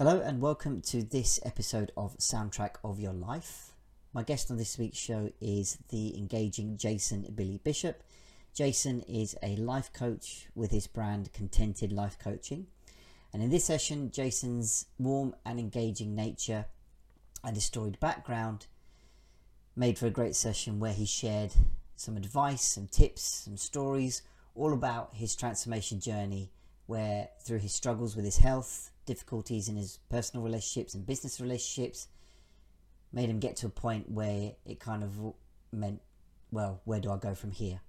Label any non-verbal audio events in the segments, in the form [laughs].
Hello and welcome to this episode of Soundtrack of Your Life. My guest on this week's show is the engaging Jason Billy Bishop. Jason is a life coach with his brand Contended Life Coaching. And in this session, Jason's warm and engaging nature and his storied background made for a great session where he shared some advice, some tips, some stories all about his transformation journey where through his struggles with his health, difficulties in his personal relationships and business relationships, made him get to a point where it kind of meant, well, where do I go from here?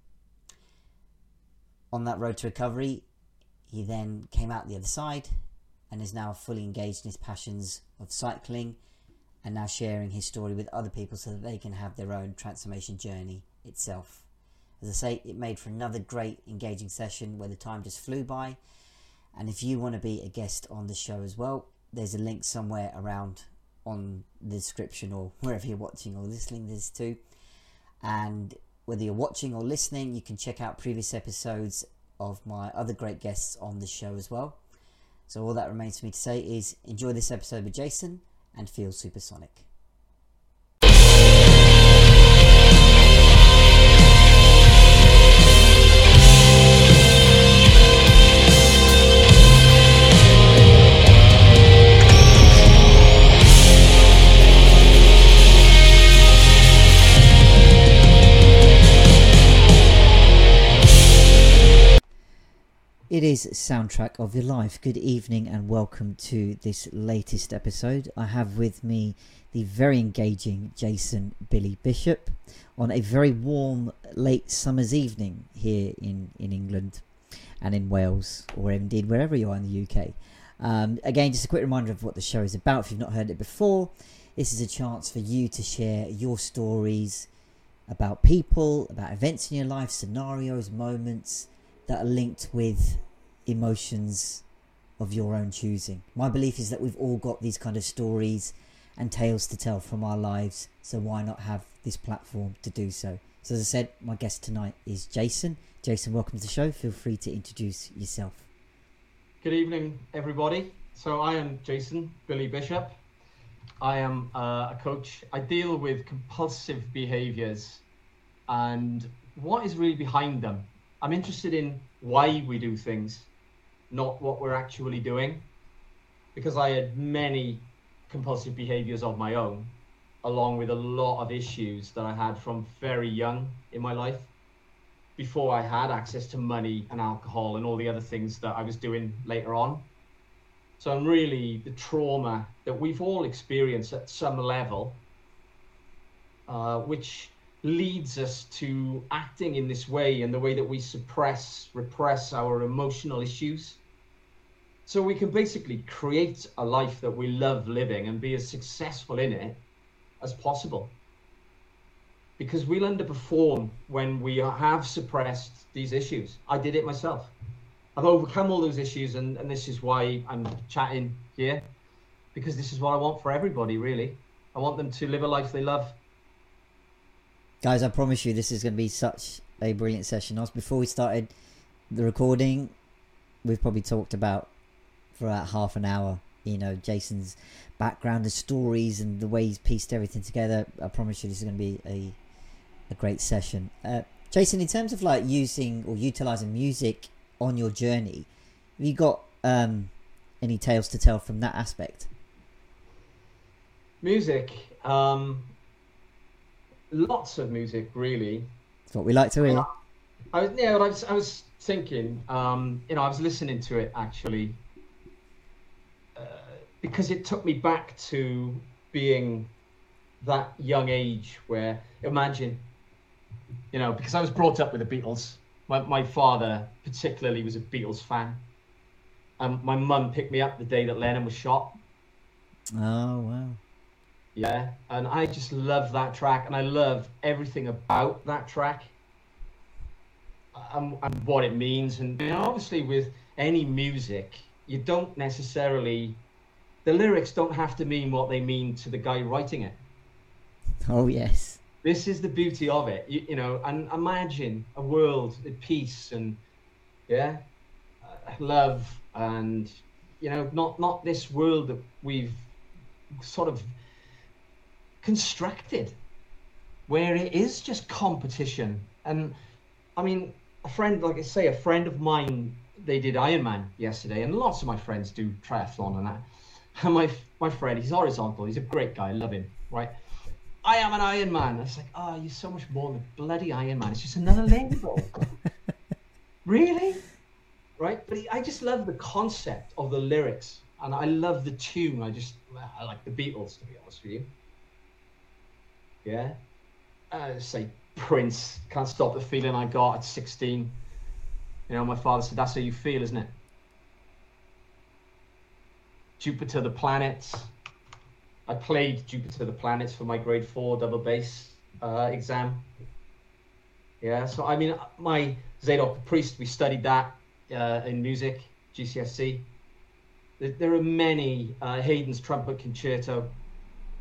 On that road to recovery, he then came out the other side and is now fully engaged in his passions of cycling and now sharing his story with other people so that they can have their own transformation journey itself. As I say, it made for another great engaging session where the time just flew by and if you want to be a guest on the show as well, there's a link somewhere around on the description or wherever you're watching or listening this to. And whether you're watching or listening, you can check out previous episodes of my other great guests on the show as well. So all that remains for me to say is enjoy this episode with Jason and feel supersonic. It is Soundtrack of Your Life. Good evening and welcome to this latest episode. I have with me the very engaging Jason Billy Bishop on a very warm late summer's evening here in, in England and in Wales, or indeed wherever you are in the UK. Um, again, just a quick reminder of what the show is about if you've not heard it before. This is a chance for you to share your stories about people, about events in your life, scenarios, moments that are linked with emotions of your own choosing. My belief is that we've all got these kind of stories and tales to tell from our lives, so why not have this platform to do so? So, as I said, my guest tonight is Jason. Jason, welcome to the show. Feel free to introduce yourself. Good evening, everybody. So, I am Jason Billy Bishop. I am uh, a coach. I deal with compulsive behaviors and what is really behind them. I'm interested in why we do things, not what we're actually doing. Because I had many compulsive behaviors of my own, along with a lot of issues that I had from very young in my life before I had access to money and alcohol and all the other things that I was doing later on. So I'm really the trauma that we've all experienced at some level, uh, which leads us to acting in this way and the way that we suppress, repress our emotional issues. So we can basically create a life that we love living and be as successful in it as possible. Because we'll underperform when we have suppressed these issues. I did it myself. I've overcome all those issues, and, and this is why I'm chatting here, because this is what I want for everybody, really. I want them to live a life they love Guys, I promise you this is going to be such a brilliant session. Before we started the recording, we've probably talked about for about half an hour, you know, Jason's background, the stories, and the way he's pieced everything together. I promise you this is going to be a, a great session. Uh, Jason, in terms of like using or utilizing music on your journey, have you got um, any tales to tell from that aspect? Music. Um, lots of music, really. That's what we like to hear. I was, yeah, I was, I was thinking, um, you know, I was listening to it actually because it took me back to being that young age where, imagine, you know, because I was brought up with the Beatles. My, my father, particularly, was a Beatles fan. And my mum picked me up the day that Lennon was shot. Oh, wow. Yeah, and I just love that track, and I love everything about that track, and, and what it means. And you know, obviously, with any music, you don't necessarily, the lyrics don't have to mean what they mean to the guy writing it. Oh yes. This is the beauty of it, you, you know. And imagine a world of peace and, yeah, uh, love and You know, not not this world that we've sort of constructed, where it is just competition. And I mean, a friend, like I say, a friend of mine, they did Ironman yesterday, and lots of my friends do triathlon and that. And [laughs] my my friend, he's horizontal. He's a great guy. I love him. Right. I am an Ironman. It's like, oh, you're so much more than bloody Iron Man. It's just another label. [laughs] really? Right? But he, I just love the concept of the lyrics, and I love the tune. I just I like the Beatles, to be honest with you. Yeah. Uh, say Prince, can't stop the feeling I got at 16. You know, my father said, that's how you feel, isn't it? Jupiter the Planets. I played Jupiter the Planets for my grade four double bass uh, exam. Yeah, so I mean, my Zadok Priest, we studied that uh, in music, GCSE. There, are many. Uh, Haydn's Trumpet Concerto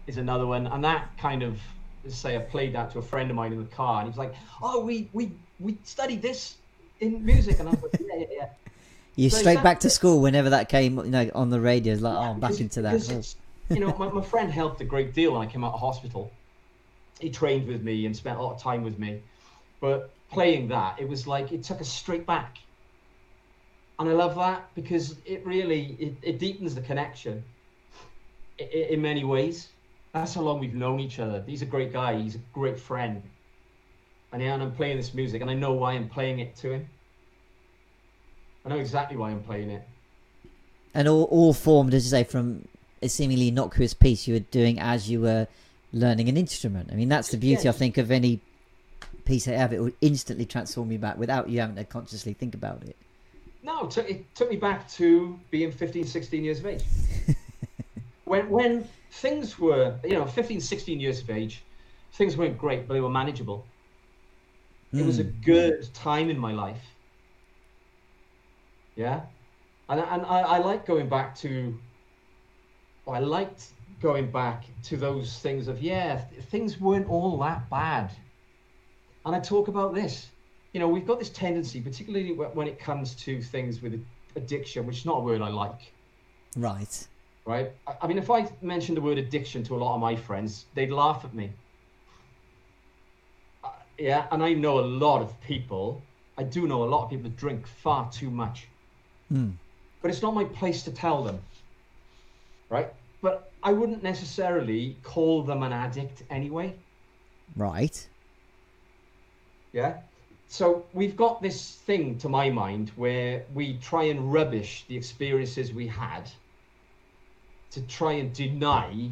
is another one, and that kind of say I played that to a friend of mine in the car, and he was like, "Oh, we we we studied this in music," and I was like, [laughs] "Yeah, yeah, yeah." You so straight back to school whenever that came, you know, on the radio. Like, yeah, oh, I'm back into that. you know, my, my friend helped a great deal when I came out of hospital. He trained with me and spent a lot of time with me, but playing that, it was like it took us straight back. And I love that because it really it, it deepens the connection in, in many ways that's how long we've known each other. He's a great guy. He's a great friend. And yeah, and I'm playing this music, and I know why I'm playing it to him. I know exactly why I'm playing it. And all, all formed, as you say, from a seemingly innocuous piece you were doing as you were learning an instrument. I mean, that's the beauty, yeah. I think, of any piece I have. It will instantly transform you back without you having to consciously think about it. No, it took, it took me back to being 15, 16 years of age. [laughs] when, when things were, you know, 15, 16 years of age, things weren't great, but they were manageable. Mm. It was a hmm. good time in my life. Yeah. And, and I, I like going back to, I liked going back to those things of, yeah, things weren't all that bad. And I talk about this. You know, we've got this tendency, particularly when it comes to things with addiction, which is not a word I like. Right right? I mean, if I mentioned the word addiction to a lot of my friends, they'd laugh at me. Uh, yeah, and I know a lot of people. I do know a lot of people that drink far too much. Mm. But it's not my place to tell them, right? But I wouldn't necessarily call them an addict anyway. Right. Yeah. So we've got this thing, to my mind, where we try and rubbish the experiences we had to try and deny,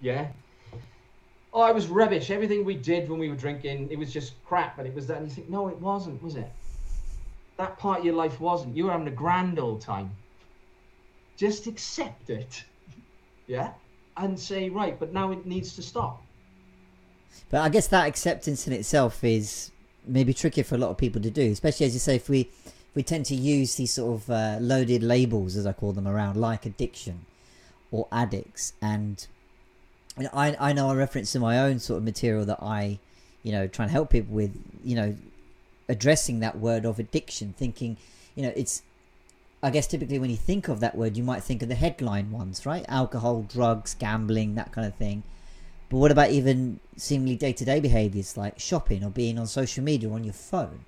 yeah. Oh, I was rubbish. Everything we did when we were drinking, it was just crap. And it was that. And you think, no, it wasn't, was it? That part of your life wasn't. You were having a grand old time. Just accept it, [laughs] yeah, and say, right, but now it needs to stop. But I guess that acceptance in itself is maybe tricky for a lot of people to do, especially as you say, if we we tend to use these sort of uh, loaded labels, as I call them, around like addiction or addicts. And I I know I reference in my own sort of material that I, you know, try and help people with, you know, addressing that word of addiction, thinking, you know, it's I guess typically when you think of that word, you might think of the headline ones, right? Alcohol, drugs, gambling, that kind of thing. But what about even seemingly day to day behaviors like shopping or being on social media or on your phone?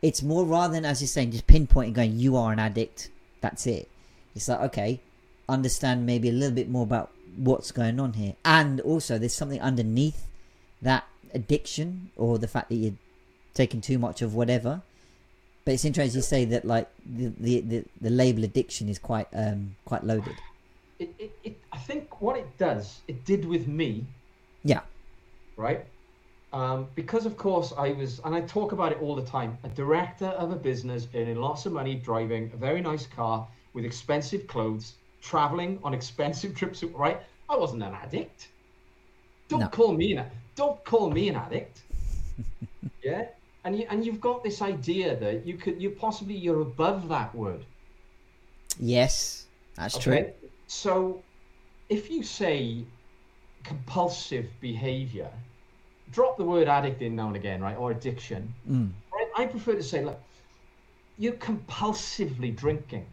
It's more rather than, as you're saying, just pinpointing, going, you are an addict, that's it. It's like, okay, understand maybe a little bit more about what's going on here. And also, there's something underneath that addiction or the fact that you're taking too much of whatever. But it's interesting you say that like the the, the, the label addiction is quite um quite loaded. It, it, it I think what it does, it did with me. Yeah. Right. Um, because of course I was, and I talk about it all the time, a director of a business earning lots of money, driving a very nice car with expensive clothes, traveling on expensive [laughs] trips, right? I wasn't an addict. Don't no. call me an don't call me an addict. [laughs] yeah, and you and you've got this idea that you could you possibly you're above that word. Yes, that's okay? true. So, if you say compulsive behavior, drop the word addict in now and again, right, or addiction. Mm. Right? I prefer to say, look, you're compulsively drinking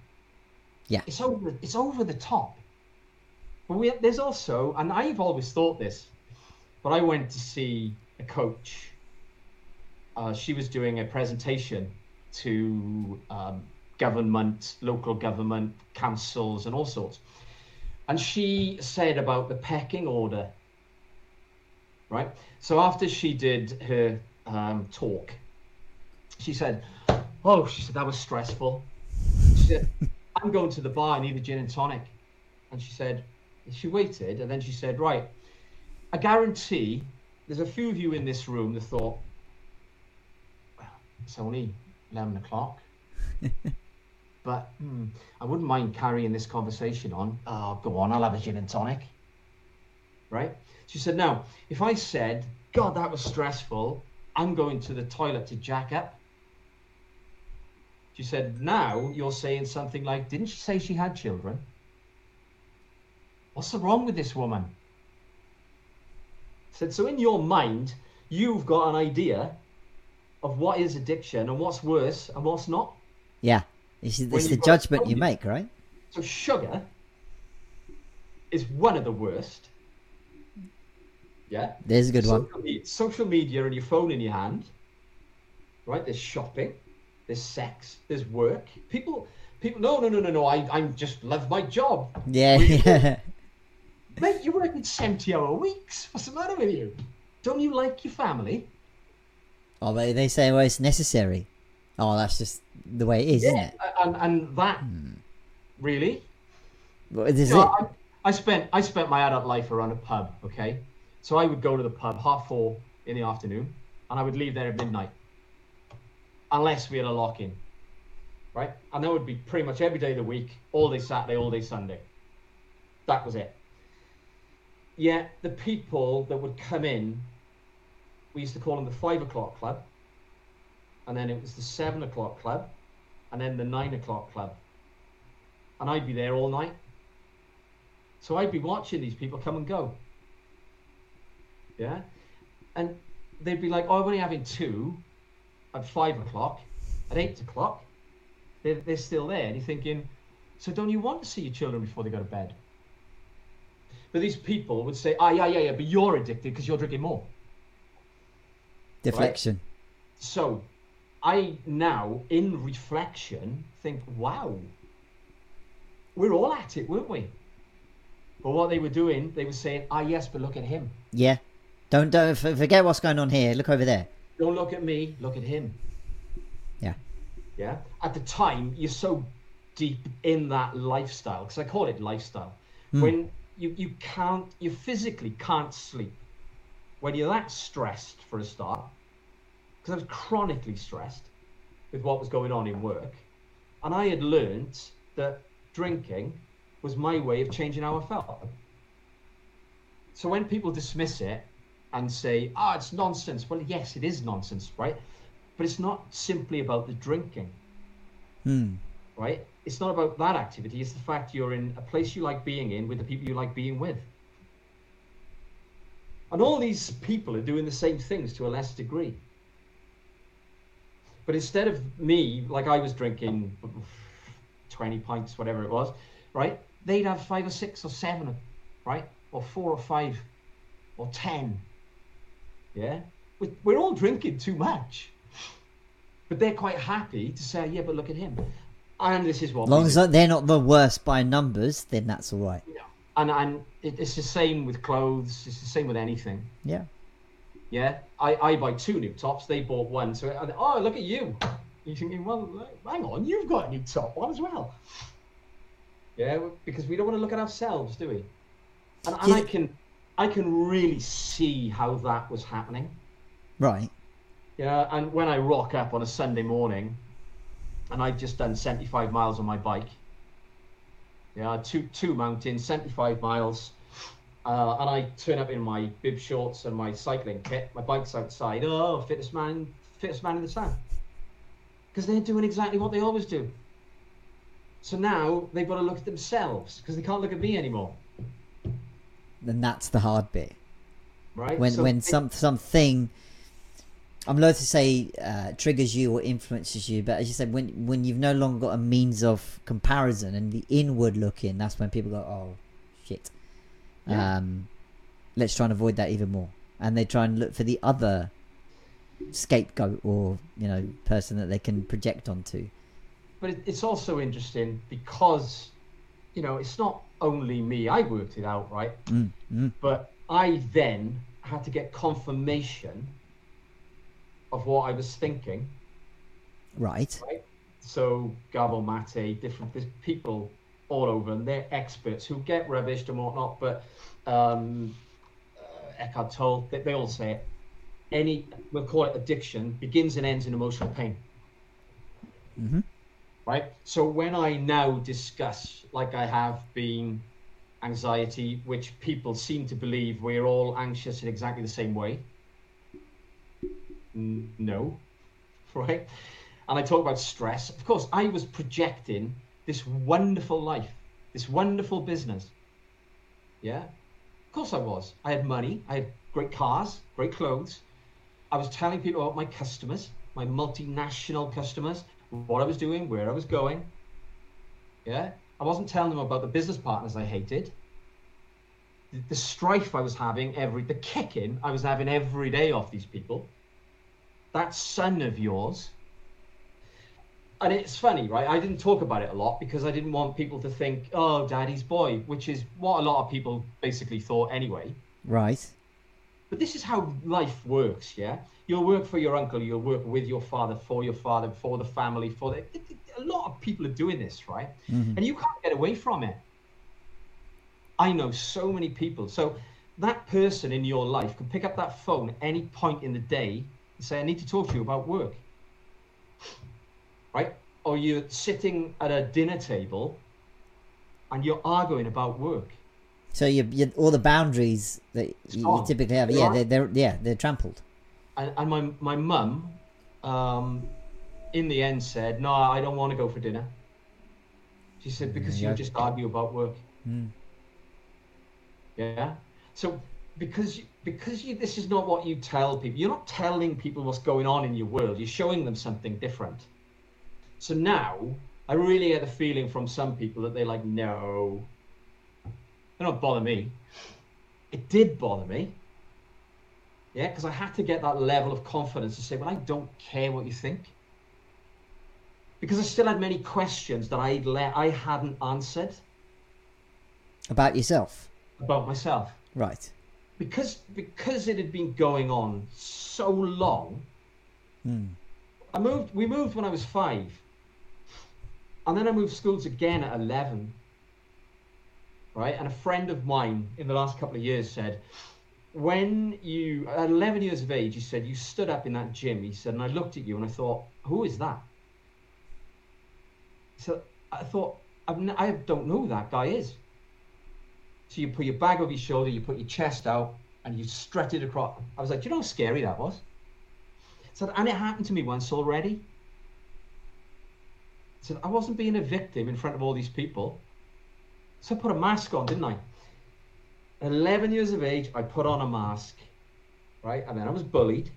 Yeah. It's over. It's over the top. But we, there's also, and I've always thought this, but I went to see a coach. Uh, she was doing a presentation to um, government, local government, councils, and all sorts. And she said about the pecking order. Right. So after she did her um, talk, she said, "Oh, she said that was stressful." She said, [laughs] "I'm going to the bar. I need a gin and tonic." And she said, she waited, and then she said, "Right, I guarantee there's a few of you in this room that thought it's only eleven o'clock." [laughs] But hmm, I wouldn't mind carrying this conversation on. Oh, go on, I'll have a gin and tonic. Right? She said, now, if I said, God, that was stressful, I'm going to the toilet to jack up. She said, now you're saying something like, didn't she say she had children? What's wrong with this woman? said, so in your mind, you've got an idea of what is addiction and what's worse and what's not. Yeah. It's, it's the judgment you make, right? So sugar is one of the worst. Yeah. There's a good one. social Media, social media and your phone in your hand. Right. There's shopping. There's sex. There's work. People. People. No. No. No. No. No. I. I just love my job. Yeah, yeah. [laughs] Mate, you're working seventy-hour weeks. What's the matter with you? Don't you like your family? Oh, they, they say, well, it's necessary. Oh, that's just the way it is, isn't it? And and that hmm. really. Well, this is You know, it. I, I spent I spent my adult life around a pub. Okay, so I would go to the pub half four in the afternoon, and I would leave there at midnight, unless we had a lock in, right? And that would be pretty much every day of the week, all day Saturday, all day Sunday. That was it. Yet the people that would come in, we used to call them the five o'clock club, and then it was the seven o'clock club, and then the nine o'clock club, and I'd be there all night. So I'd be watching these people come and go. Yeah? And they'd be like, oh, I'm only having two at five o'clock, at eight o'clock. They're, they're still there. And you're thinking, so don't you want to see your children before they go to bed? But these people would say, ah, yeah, yeah, yeah, but you're addicted because you're drinking more. Deflection. So I now, in reflection, think, wow, we're all at it, weren't we? But what they were doing, they were saying, ah, yes, but look at him. Yeah. Don't don't forget what's going on here. Look over there. Don't look at me, look at him. Yeah. Yeah. At the time, you're so deep in that lifestyle, because I call it lifestyle. When you, you can't, you physically can't sleep. When you're that stressed for a start, because I was chronically stressed with what was going on in work, and I had learned that drinking was my way of changing how I felt. So when people dismiss it and say, "Ah, it's nonsense," well, yes, it is nonsense, right? But it's not simply about the drinking, Hmm. right? It's not about that activity. It's the fact you're in a place you like being in with the people you like being with. And all these people are doing the same things to a less degree. But instead of me, like I was drinking 20 pints, whatever it was, right? They'd have five or six or seven, right? Or four or five or 10. Yeah? We- We're all drinking too much. But they're quite happy to say, yeah, but look at him. And this is what As long do. as they're not the worst by numbers, then that's all right. And and it, it's the same with clothes. It's the same with anything. Yeah. Yeah, I, I buy two new tops. They bought one. So and, oh, look at you. You're thinking, well, hang on, you've got a new top one as well. Yeah, because we don't want to look at ourselves, do we? And, and I can I can really see how that was happening. Right. Yeah, and when I rock up on a Sunday morning, and I've just done 75 miles on my bike. Yeah, two two mountains, 75 miles, uh, and I turn up in my bib shorts and my cycling kit. My bike's outside. Oh, fittest man, fittest man in the town. Because they're doing exactly what they always do. So now they've got to look at themselves because they can't look at me anymore, Then that's the hard bit. right? When So when they- some something I'm loath to say uh, triggers you or influences you, but as you said, when when you've no longer got a means of comparison and the inward looking, that's when people go, "Oh, shit." Yeah. Um, let's try and avoid that even more, and they try and look for the other scapegoat or you know person that they can project onto. But it, it's also interesting because, you know, it's not only me. I worked it out, right? Mm, mm, But I then had to get confirmation of what I was thinking. right. right? So Gabor Maté, different people all over, and they're experts who get rubbished and whatnot. But um, uh, Eckhart Tolle, they, they all say it. Any, we'll call it addiction, begins and ends in emotional pain. hmm right? So when I now discuss, like I have been, anxiety, which people seem to believe we're all anxious in exactly the same way. N- No, [laughs] right? And I talk about stress. Of course, I was projecting this wonderful life, this wonderful business. Yeah, of course I was. I had money, I had great cars, great clothes. I was telling people about my customers, my multinational customers, what I was doing, where I was going. Yeah, I wasn't telling them about the business partners I hated, the, the strife I was having every, the kicking I was having every day off these people. That son of yours. And it's funny, right? I didn't talk about it a lot because I didn't want people to think, oh, daddy's boy, which is what a lot of people basically thought anyway. Right. But this is how life works, yeah? You'll work for your uncle, you'll work with your father, for your father, for the family, for the. A lot of people are doing this, right? Mhm. And you can't get away from it. I know so many people. So that person in your life can pick up that phone at any point in the day and say, I need to talk to you about work. Right? Or you're sitting at a dinner table and you're arguing about work. So you, you all the boundaries that you, you typically have, yeah, they're, they're yeah they're trampled. and, and my my mum um in the end said no i don't want to go for dinner she said because Yeah. you just argue about work Mm. yeah so because you, because you this is not what you tell people. You're not telling people what's going on in your world. You're showing them something different. So now i really get the feeling from some people that they're like no. They don't bother me. It did bother me. Yeah, because I had to get that level of confidence to say, well, I don't care what you think. Because I still had many questions that I'd let I hadn't answered. About yourself, about myself. right? Because because it had been going on so long, Mm. I moved we moved when I was five. And then I moved schools again at eleven. Right? And a friend of mine in the last couple of years said, when you at 11 years of age, he said you stood up in that gym. He said, and I looked at you and I thought, who is that? So I thought, I've n- I don't know who that guy is. So you put your bag over your shoulder, you put your chest out, and you strut it across. I was like, do you know how scary that was? So, and it happened to me once already. So I wasn't being a victim in front of all these people. So I put a mask on, didn't I? 11 years of age, I put on a mask, right? And then I was bullied,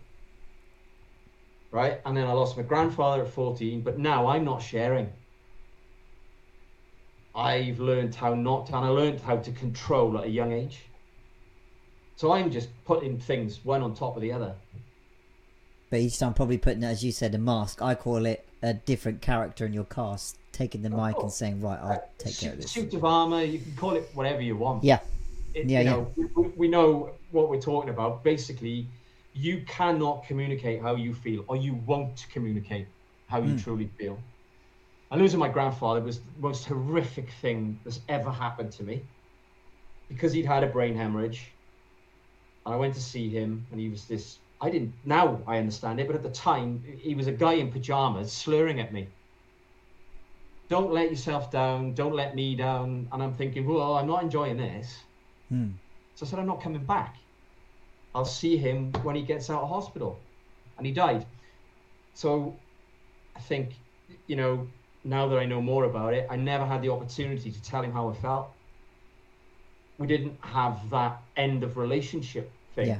right? And then I lost my grandfather at 14, but now I'm not sharing. I've learned how not to, and I learned how to control at a young age. So I'm just putting things one on top of the other. But each time, probably putting, as you said, a mask. I call it a different character in your cast, taking the mic and saying, "Right, I'll take care of this." suit of armor, you can call it whatever you want. Yeah, It- Yeah, you yeah. we, we know what we're talking about. Basically, you cannot communicate how you feel, or you won't communicate how you Mm. truly feel. And losing my grandfather was the most horrific thing that's ever happened to me because he'd had a brain hemorrhage. And I went to see him, and he was this. I didn't. Now I understand it, but at the time, he was a guy in pajamas slurring at me. Don't let yourself down. Don't let me down. And I'm thinking, well, I'm not enjoying this. Hmm. So I said, I'm not coming back. I'll see him when he gets out of hospital. And he died. So I think, you know, now that I know more about it, I never had the opportunity to tell him how I felt. We didn't have that end of relationship thing. yeah,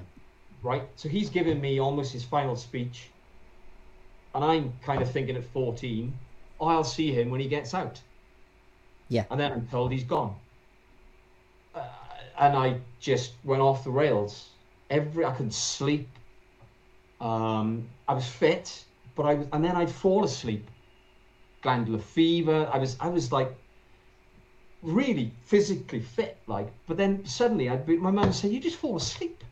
right? So he's giving me almost his final speech, and I'm kind of thinking at 14, oh, I'll see him when he gets out. Yeah. And then I'm told he's gone. Uh, and I just went off the rails. Every I couldn't sleep. Um, I was fit, but I was, and then I'd fall asleep. Glandular fever. I was, I was like really physically fit, like. But then suddenly, I'd be, my mum say, "You just fall asleep."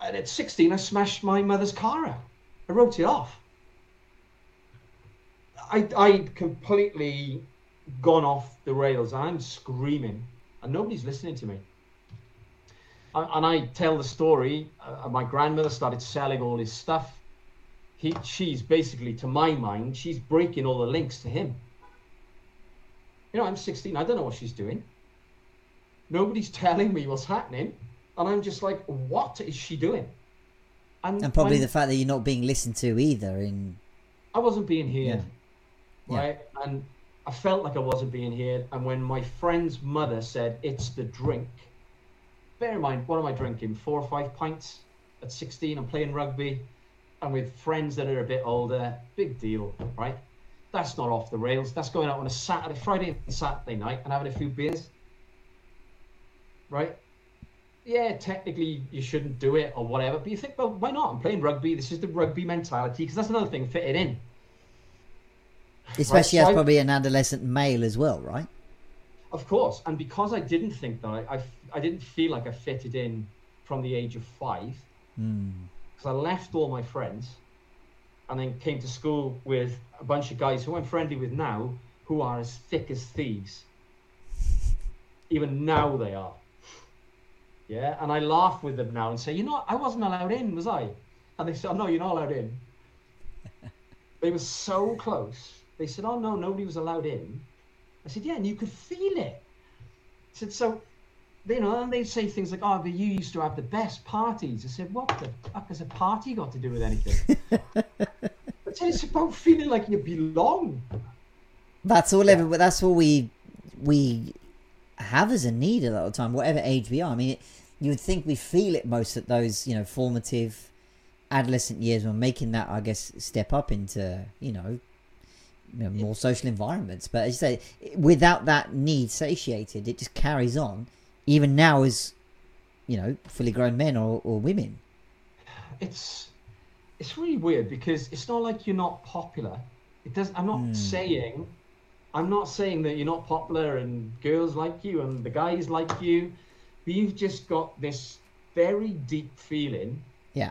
And at 16, I smashed my mother's car out. I wrote it off. I I completely gone off the rails. I'm screaming, and nobody's listening to me. And, and I tell the story. Uh, my grandmother started selling all his stuff. He, she's basically, to my mind, she's breaking all the links to him. You know, I'm 16. I don't know what she's doing. Nobody's [laughs] telling me what's happening, and I'm just like, what is she doing? And probably the fact that you're not being listened to either. In I wasn't being heard, Yeah. right? And I felt like I wasn't being heard. And when my friend's mother said, It's the drink, bear in mind, what am I drinking? Four or five pints at 16. I'm playing rugby. And with friends that are a bit older. Big deal, right? That's not off the rails. That's going out on a Saturday, Friday and Saturday night and having a few beers, right? Yeah, technically you shouldn't do it or whatever, but you think, well, why not? I'm playing rugby. This is the rugby mentality because that's another thing, fit it in. Especially so as probably an adolescent male as well, right? Of course, and because I didn't think that I, I, I didn't feel like I fitted in from the age of five, Hmm. Because I left all my friends, and then came to school with a bunch of guys who I'm friendly with now, who are as thick as thieves. Even now they are. Yeah, and I laugh with them now and say, you know, I wasn't allowed in, was I? And they said, oh, no, you're not allowed in. [laughs] they were so close. They said, oh no, nobody was allowed in. I said, yeah, and you could feel it. I said, so, you know, and they'd say things like, oh, but you used to have the best parties. I said, what the fuck has a party got to do with anything? [laughs] I said, it's about feeling like you belong. That's all. Ever, that's all we we have as a need a lot of the time, whatever age we are. I mean, it, you would think we feel it most at those, you know, formative adolescent years when making that, I guess, step up into, you know, you know, more social environments. But as you say, without that need satiated, it just carries on, even now as, you know, fully grown men or, or women. It's it's really weird because it's not like you're not popular. It does. I'm not Hmm. saying. I'm not saying that you're not popular and girls like you and the guys like you, but you've just got this very deep feeling Yeah.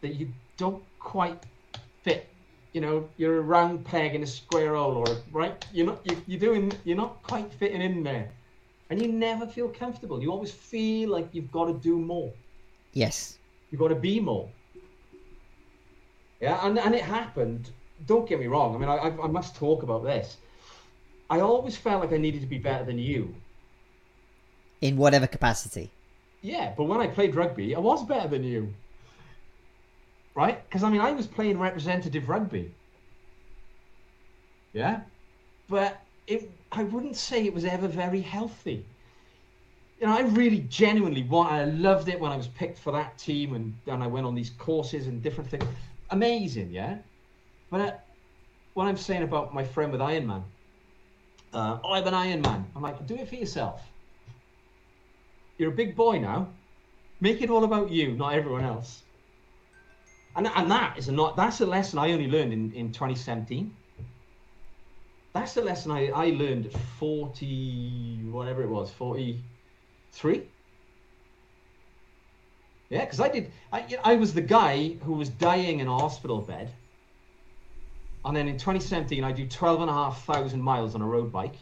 that you don't quite fit. You know, you're a round peg in a square hole, or right? You're not. You, you're doing. You're not quite fitting in there, and you never feel comfortable. You always feel like you've got to do more. Yes. You've got to be more. Yeah, and, and it happened. Don't get me wrong. I mean, I, I, I must talk about this. I always felt like I needed to be better than you. In whatever capacity. Yeah, but when I played rugby, I was better than you. Right? Because, I mean, I was playing representative rugby. Yeah? But it, I wouldn't say it was ever very healthy. You know, I really genuinely want, I loved it when I was picked for that team and, and I went on these courses and different things. Amazing, yeah? But uh, what I'm saying about my friend with Iron Man, uh, oh, I'm an Iron Man. I'm like, do it for yourself. You're a big boy now. Make it all about you, not everyone else. And, and that is a not that's a lesson I only learned in, in 2017. That's the lesson I, I learned at 40 whatever it was, 43. Yeah, because I did I, I was the guy who was dying in a hospital bed. And then in 2017 I do 12 and a half thousand miles on a road bike.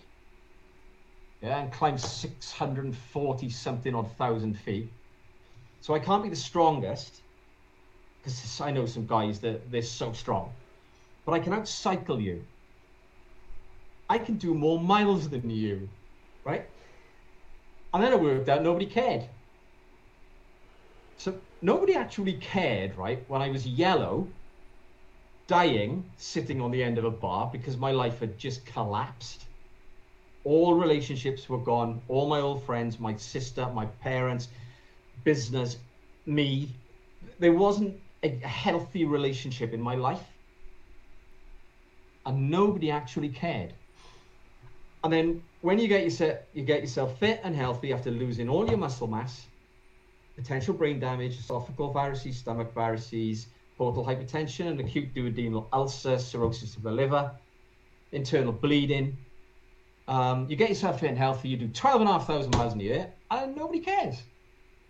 Yeah, and climb 640 something odd thousand feet. So I can't be the strongest because I know some guys that they're so strong, but I can outcycle you. I can do more miles than you, right? And then it worked out nobody cared. So nobody actually cared, right? When I was yellow, dying, sitting on the end of a bar because my life had just collapsed. All relationships were gone. All my old friends, my sister, my parents, business, me, there wasn't a healthy relationship in my life, and nobody actually cared. And then when you get yourself you get yourself fit and healthy after losing all your muscle mass, potential brain damage, esophageal viruses, stomach viruses, portal hypertension, and acute duodenal ulcer, cirrhosis of the liver, internal bleeding. Um, you get yourself fit and healthy, you do 12,500 miles in a year, and nobody cares.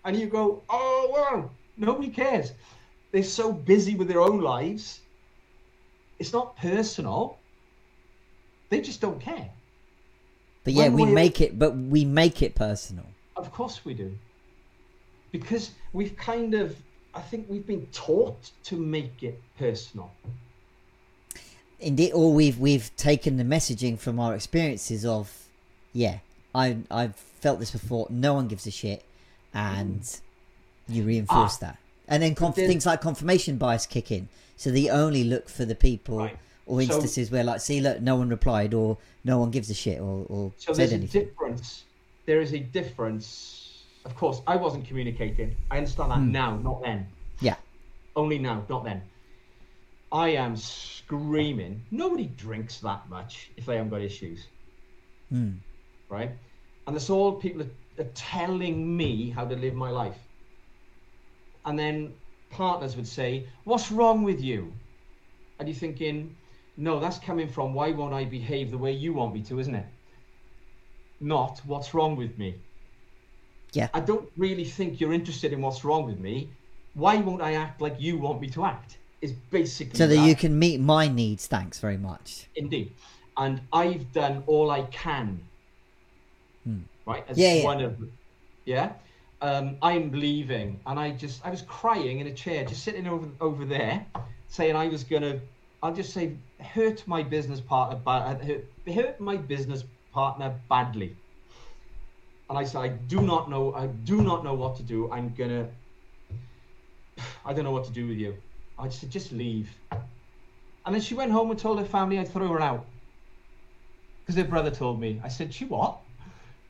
And you go, oh, well, nobody cares. They're so busy with their own lives. It's not personal. They just don't care. But yeah, we make it, but we make it personal. Of course we do. Because we've kind of, I think we've been taught to make it personal. Indeed, or we've we've taken the messaging from our experiences of, yeah, I I've felt this before. No one gives a shit, and mm. you reinforce ah, that, and then conf- things like confirmation bias kick in. So they only look for the people. Right or instances so, where like see look no one replied or no one gives a shit or, or so there's anything. a difference. There is a difference. Of course i wasn't communicating. I understand that mm. now not then. Yeah. Only now not then. I am screaming. Nobody drinks that much if they haven't got issues. Mm. right? And that's all people are, are telling me how to live my life. And then partners would say what's wrong with you? And you're thinking no, that's coming from why won't I behave the way you want me to, isn't it? Not what's wrong with me. Yeah. I don't really think you're interested in what's wrong with me. Why won't I act like you want me to act? Is basically so that, that. you can meet my needs. Thanks very much. Indeed, and I've done all I can. Hmm. Right, as yeah, one yeah. of, yeah. Um, I'm leaving, and I just I was crying in a chair, just sitting over over there, saying I was gonna I'll just say hurt my business partner, uh, hurt, hurt my business partner badly. And I said, I do not know, I do not know what to do. I'm gonna, [sighs] I don't know what to do with you. I just said, just leave. And then she went home and told her family I'd throw her out. Because her brother told me. I said, she what?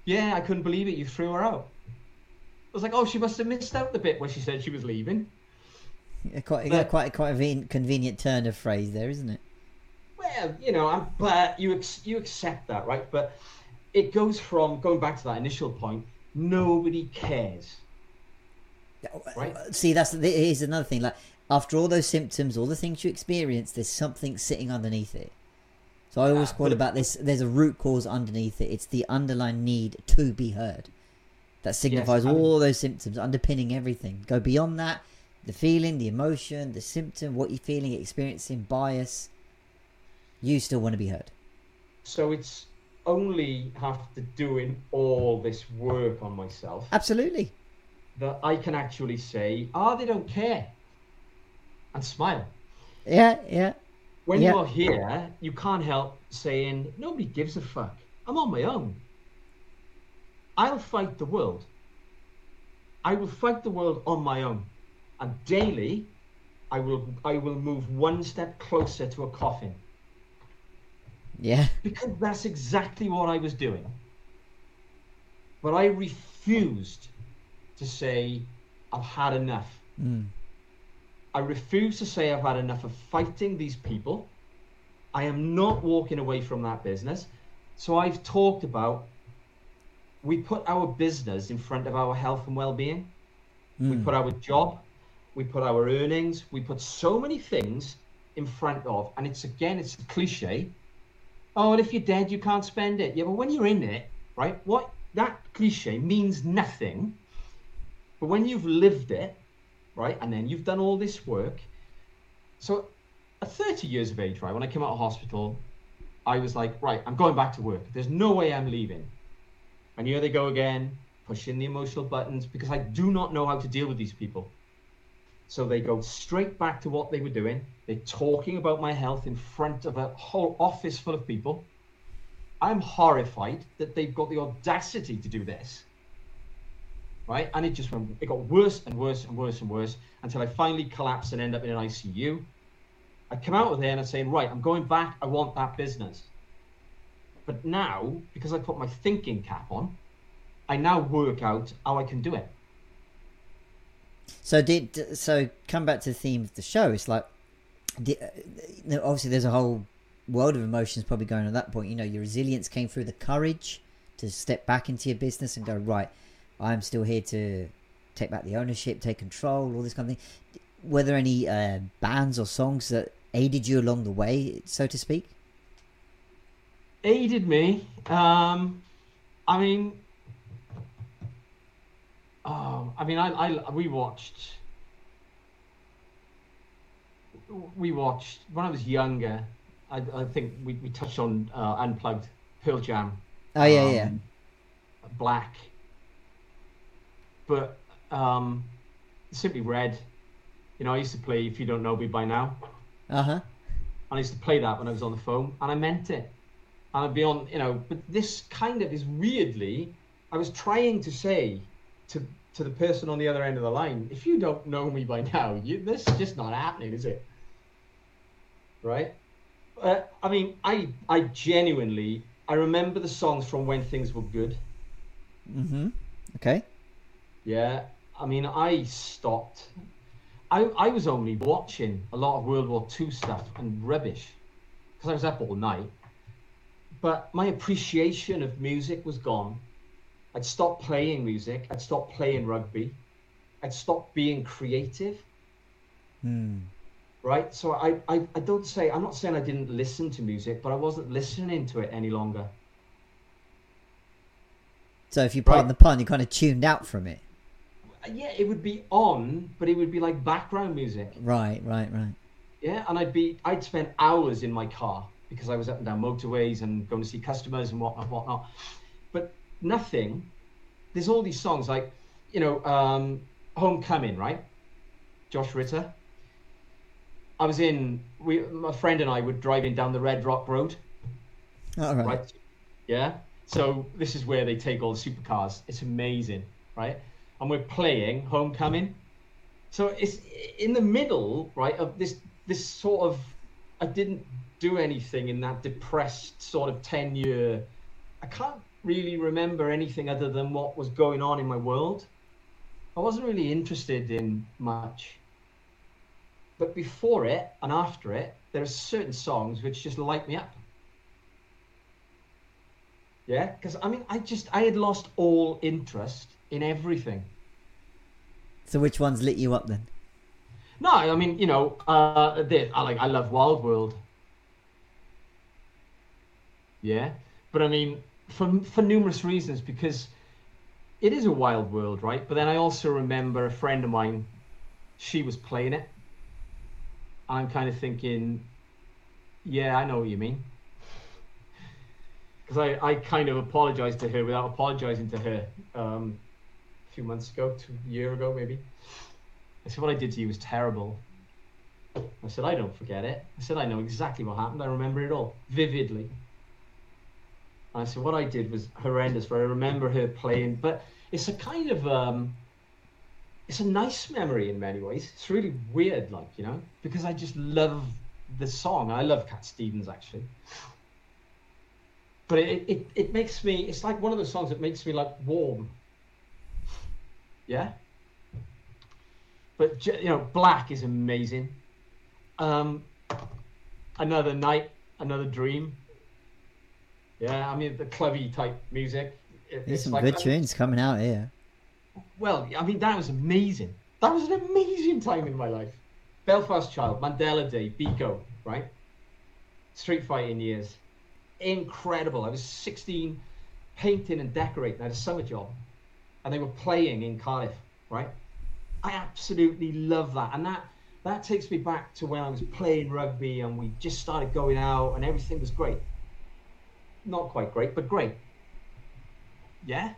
Yeah, I couldn't believe it. You threw her out. I was like, oh, she must have missed out the bit where she said she was leaving. [laughs] Quite, but, quite, quite a convenient turn of phrase there, isn't it? Well, you know, but you you accept that, right? But it goes from going back to that initial point. Nobody cares. Right. See, that's here's another thing. Like after all those symptoms, all the things you experience, there's something sitting underneath it. So I always ah, quote about this. There's a root cause underneath it. It's the underlying need to be heard. That signifies yes, all those symptoms underpinning everything. Go beyond that the feeling, the emotion, the symptom, what you're feeling, experiencing, bias, you still want to be heard. So it's only after doing all this work on myself. Absolutely. That I can actually say, ah, oh, they don't care. And smile. Yeah, yeah. When yeah. you're here, you can't help saying, nobody gives a fuck. I'm on my own. I'll fight the world. I will fight the world on my own and daily I will I will move one step closer to a coffin. Yeah. Because that's exactly what I was doing. But I refused to say I've had enough. Mm. I refuse to say I've had enough of fighting these people. I am not walking away from that business. So I've talked about we put our business in front of our health and well-being. Mm. We put our job we put our earnings, we put so many things in front of, and it's again, it's a cliche. Oh, and if you're dead, you can't spend it. Yeah, but when you're in it, right? What that cliche means nothing. But when you've lived it, right, and then you've done all this work. So at 30 years of age, right, when I came out of hospital, I was like, right, I'm going back to work. There's no way I'm leaving. And here they go again, pushing the emotional buttons because I do not know how to deal with these people. So they go straight back to what they were doing. They're talking about my health in front of a whole office full of people. I'm horrified that they've got the audacity to do this. Right? And it just went, it got worse and worse and worse and worse until I finally collapsed and end up in an ICU. I come out of there and I'm saying, right, I'm going back. I want that business. But now, because I put my thinking cap on, I now work out how I can do it. So did so come back to the theme of the show. It's like, obviously, there's a whole world of emotions probably going on at that point. You know, your resilience came through the courage to step back into your business and go right. I'm still here to take back the ownership, take control, all this kind of thing. Were there any uh, bands or songs that aided you along the way, so to speak? Aided me. Um, I mean, oh, I mean, I, I we watched. We watched when I was younger. I, I think we, we touched on uh, unplugged Pearl Jam. Oh yeah, um, yeah. Black. But um, Simply Red. You know, I used to play If You Don't Know Me by Now. Uh huh. I used to play that when I was on the phone, and I meant it. And I'd be on, you know, but this kind of is weirdly, I was trying to say to to the person on the other end of the line, if you don't know me by now, you, this is just not happening, is it? Right? Uh, I mean, I I genuinely I remember the songs from when things were good. Mm-hmm. Okay. Yeah, I mean, I stopped. I, I was only watching a lot of World War II stuff and rubbish because I was up all night. But my appreciation of music was gone. I'd stop playing music. I'd stop playing rugby. I'd stop being creative. Hmm. Right? So I, I, I don't say, I'm not saying I didn't listen to music, but I wasn't listening to it any longer. So if you pardon right. the pun, you kind of tuned out from it yeah, it would be on, but it would be like background music. Right, right, right. Yeah, and I'd be I'd spend hours in my car because I was up and down motorways and going to see customers and whatnot, whatnot. Nothing. There's all these songs like, you know, um, Homecoming, right? Josh Ritter. I was in. We, my friend and I were driving down the Red Rock Road. All right. right. Yeah. So this is where they take all the supercars. It's amazing, right? and we're playing Homecoming. So it's in the middle, right, of this this sort of I didn't do anything in that depressed sort of 10 year I can't really remember anything other than what was going on in my world. I wasn't really interested in much. But before it and after it, there are certain songs which just light me up. Yeah, because I mean, I just I had lost all interest in everything. So which ones lit you up then? No, I mean, you know, uh, I like I love Wild World. Yeah, but I mean, for for numerous reasons because it is a wild world, right? But then I also remember a friend of mine, she was playing it. I'm kind of thinking, yeah, I know what you mean. Because I, I kind of apologized to her without apologizing to her. Um, few months ago, two a year ago maybe. I said, What I did to you was terrible. I said, I don't forget it. I said, I know exactly what happened. I remember it all vividly. I said, What I did was horrendous, but I remember her playing. But it's a kind of, um, it's a nice memory in many ways. It's really weird, like, you know, because I just love the song. I love Cat Stevens, actually. But it, it, it makes me, it's like one of those songs that makes me like warm yeah. But you know, Black is amazing. Um, another night, another dream. Yeah, I mean the clubby type music. It, There's some like, good tunes coming out here. Well, I mean that was amazing. That was an amazing time in my life. Belfast Child, Mandela Day, Biko, right? Street fighting years, incredible. I was 16, painting and decorating. I had a summer job and they were playing in Cardiff, right? I absolutely love that, and that that takes me back to when I was playing rugby and we just started going out and everything was great. Not quite great, but great. Yeah.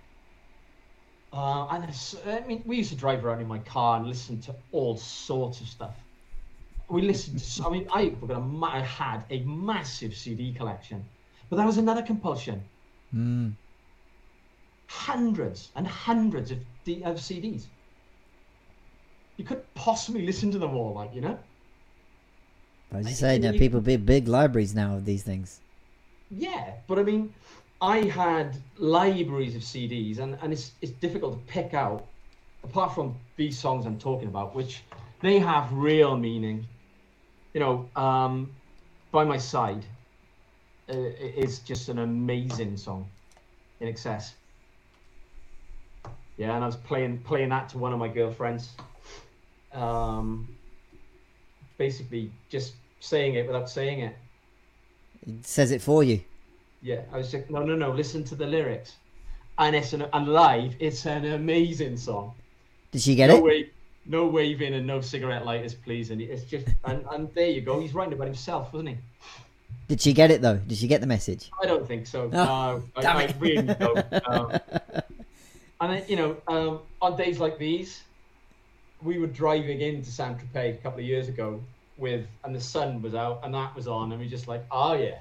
Uh, and I mean, we used to drive around in my car and listen to all sorts of stuff. We listened to, I mean, I, I had a massive CD collection, but that was another compulsion. Mm hundreds and hundreds of, D- of CDs. You could possibly listen to them all, like you know. I was just saying that people big big libraries now of these things. Yeah, but I mean, I had libraries of CDs, and, and it's it's difficult to pick out apart from these songs I'm talking about, which they have real meaning. You know, um, by my side uh, is just an amazing song, INXS. Yeah, and I was playing playing that to one of my girlfriends. Um, basically, just saying it without saying it. It says it for you. Yeah, I was like, no, no, no. Listen to the lyrics, and it's an and live. It's an amazing song. Did she get no it? No waving and no cigarette lighters, please. And it's just and, and there you go. He's writing about himself, wasn't he? Did she get it though? Did she get the message? I don't think so. Oh, no, I, I really don't. Um, [laughs] and then, you know, um, on days like these, we were driving into Saint Tropez a couple of years ago with, and the sun was out, and that was on, and we just like, oh yeah,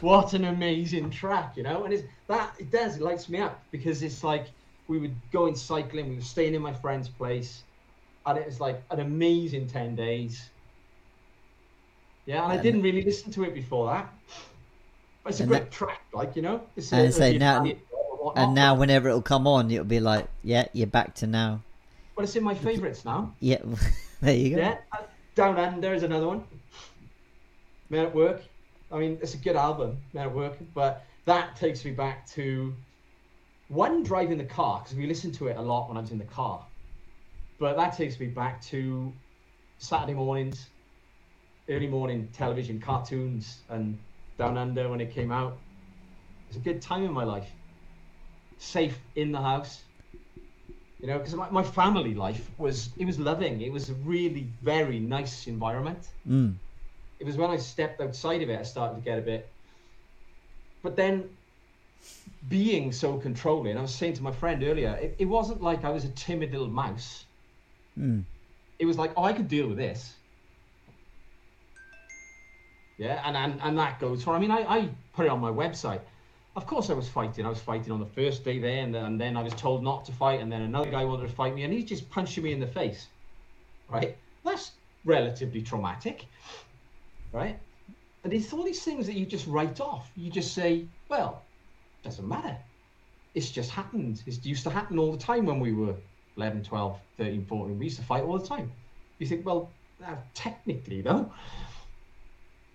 what an amazing track, you know. And it's that it does it lights me up because it's like we were going cycling, we were staying in my friend's place, and it was like an amazing ten days. Yeah, and I didn't really listen to it before that. But it's a great that- track, like you know. It's And a- the now- And now, whenever it'll come on, it'll be like, yeah, you're back to now. but it's in my favourites now. Yeah, [laughs] there you go. Yeah, Down Under is another one. Men at Work. I mean, it's a good album, Men at Work, but that takes me back to one driving the car because we listened to it a lot when I was in the car. But that takes me back to Saturday mornings, early morning television, cartoons, and Down Under when it came out. It was a good time in my life. Safe in the house you know because my, my family life was it was loving. It was a really very nice environment. Mm. it was when i stepped outside of it i started to get a bit but then being so controlling i was saying to my friend earlier it, it wasn't like i was a timid little mouse. Mm. it was like oh i could deal with this. Yeah and and, and that goes for i mean I, I put it on my website of course i was fighting. I was fighting on the first day there and then, and then i was told not to fight and then another guy wanted to fight me and he's just punching me in the face. Right? That's relatively traumatic. Right? And it's all these things that you just write off. You just say well doesn't matter. It's just happened. It used to happen all the time when we were 11 12 13 14 we used to fight all the time. You think well uh, technically though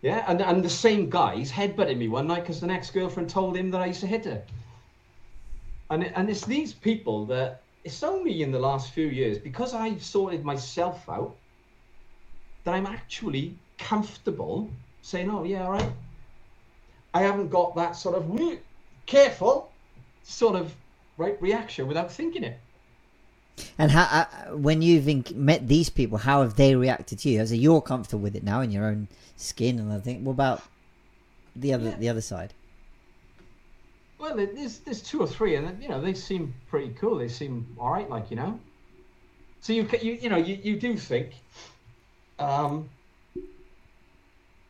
yeah and, and the same guy's headbutted me one night because the next girlfriend told him that i used to hit her. And, and it's these people that it's only in the last few years because i've sorted myself out that i'm actually comfortable saying oh yeah all right. I haven't got that sort of careful sort of right reaction without thinking it And how, uh, when you've inc- met these people, how have they reacted to you? As you're comfortable with it now in your own skin, and I think, what about the other Yeah. the other side? Well, there's there's two or three, and you know they seem pretty cool. They seem all right, like you know. So you you you know you, you do think, um,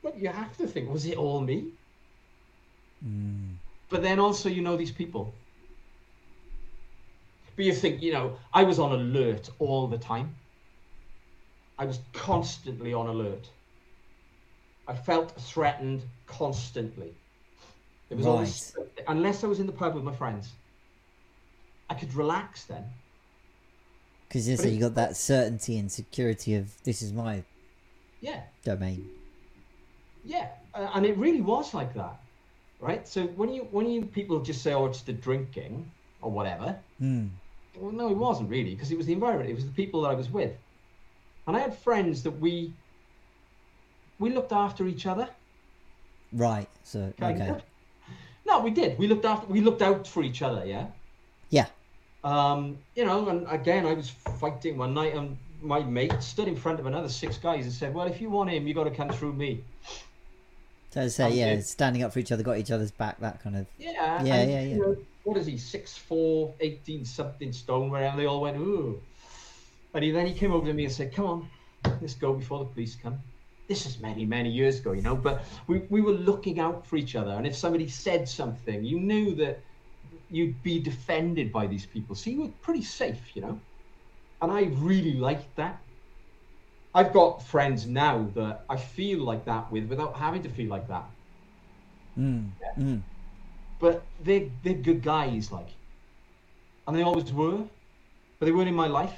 but you have to think, was it all me? Mm. But then also you know these people. But you think, you know, I was on alert all the time. I was constantly on alert. I felt threatened constantly. It was always unless I was in the pub with my friends. I could relax then. Because But you got that certainty and security of this is my Yeah, domain. yeah, uh, and it really was like that, right? So when you when you people just say, "Oh, it's the drinking" or whatever, Mm. Well, no, it wasn't really because it was the environment. It was the people that I was with, and I had friends that we we looked after each other. Right. So Kind okay. of. No, we did. We looked after. We looked out for each other. Yeah. Yeah. Um, you know, and again, I was fighting one night, and my mate stood in front of another six guys and said, "Well, if you want him, you got to come through me." So Um, yeah, it- standing up for each other, got each other's back, that kind of. Yeah. Yeah, and, yeah, you yeah. know, what is he? Six four, 18 something stone. Wherever they all went, ooh. And he, then he came over to me and said, "Come on, let's go before the police come." This is many, many years ago, you know. But we we were looking out for each other, and if somebody said something, you knew that you'd be defended by these people, so you were pretty safe, you know. And I really liked that. I've got friends now that I feel like that with without having to feel like that Mm. Mm. But they they're good guys, like, and they always were. but they weren't in my life.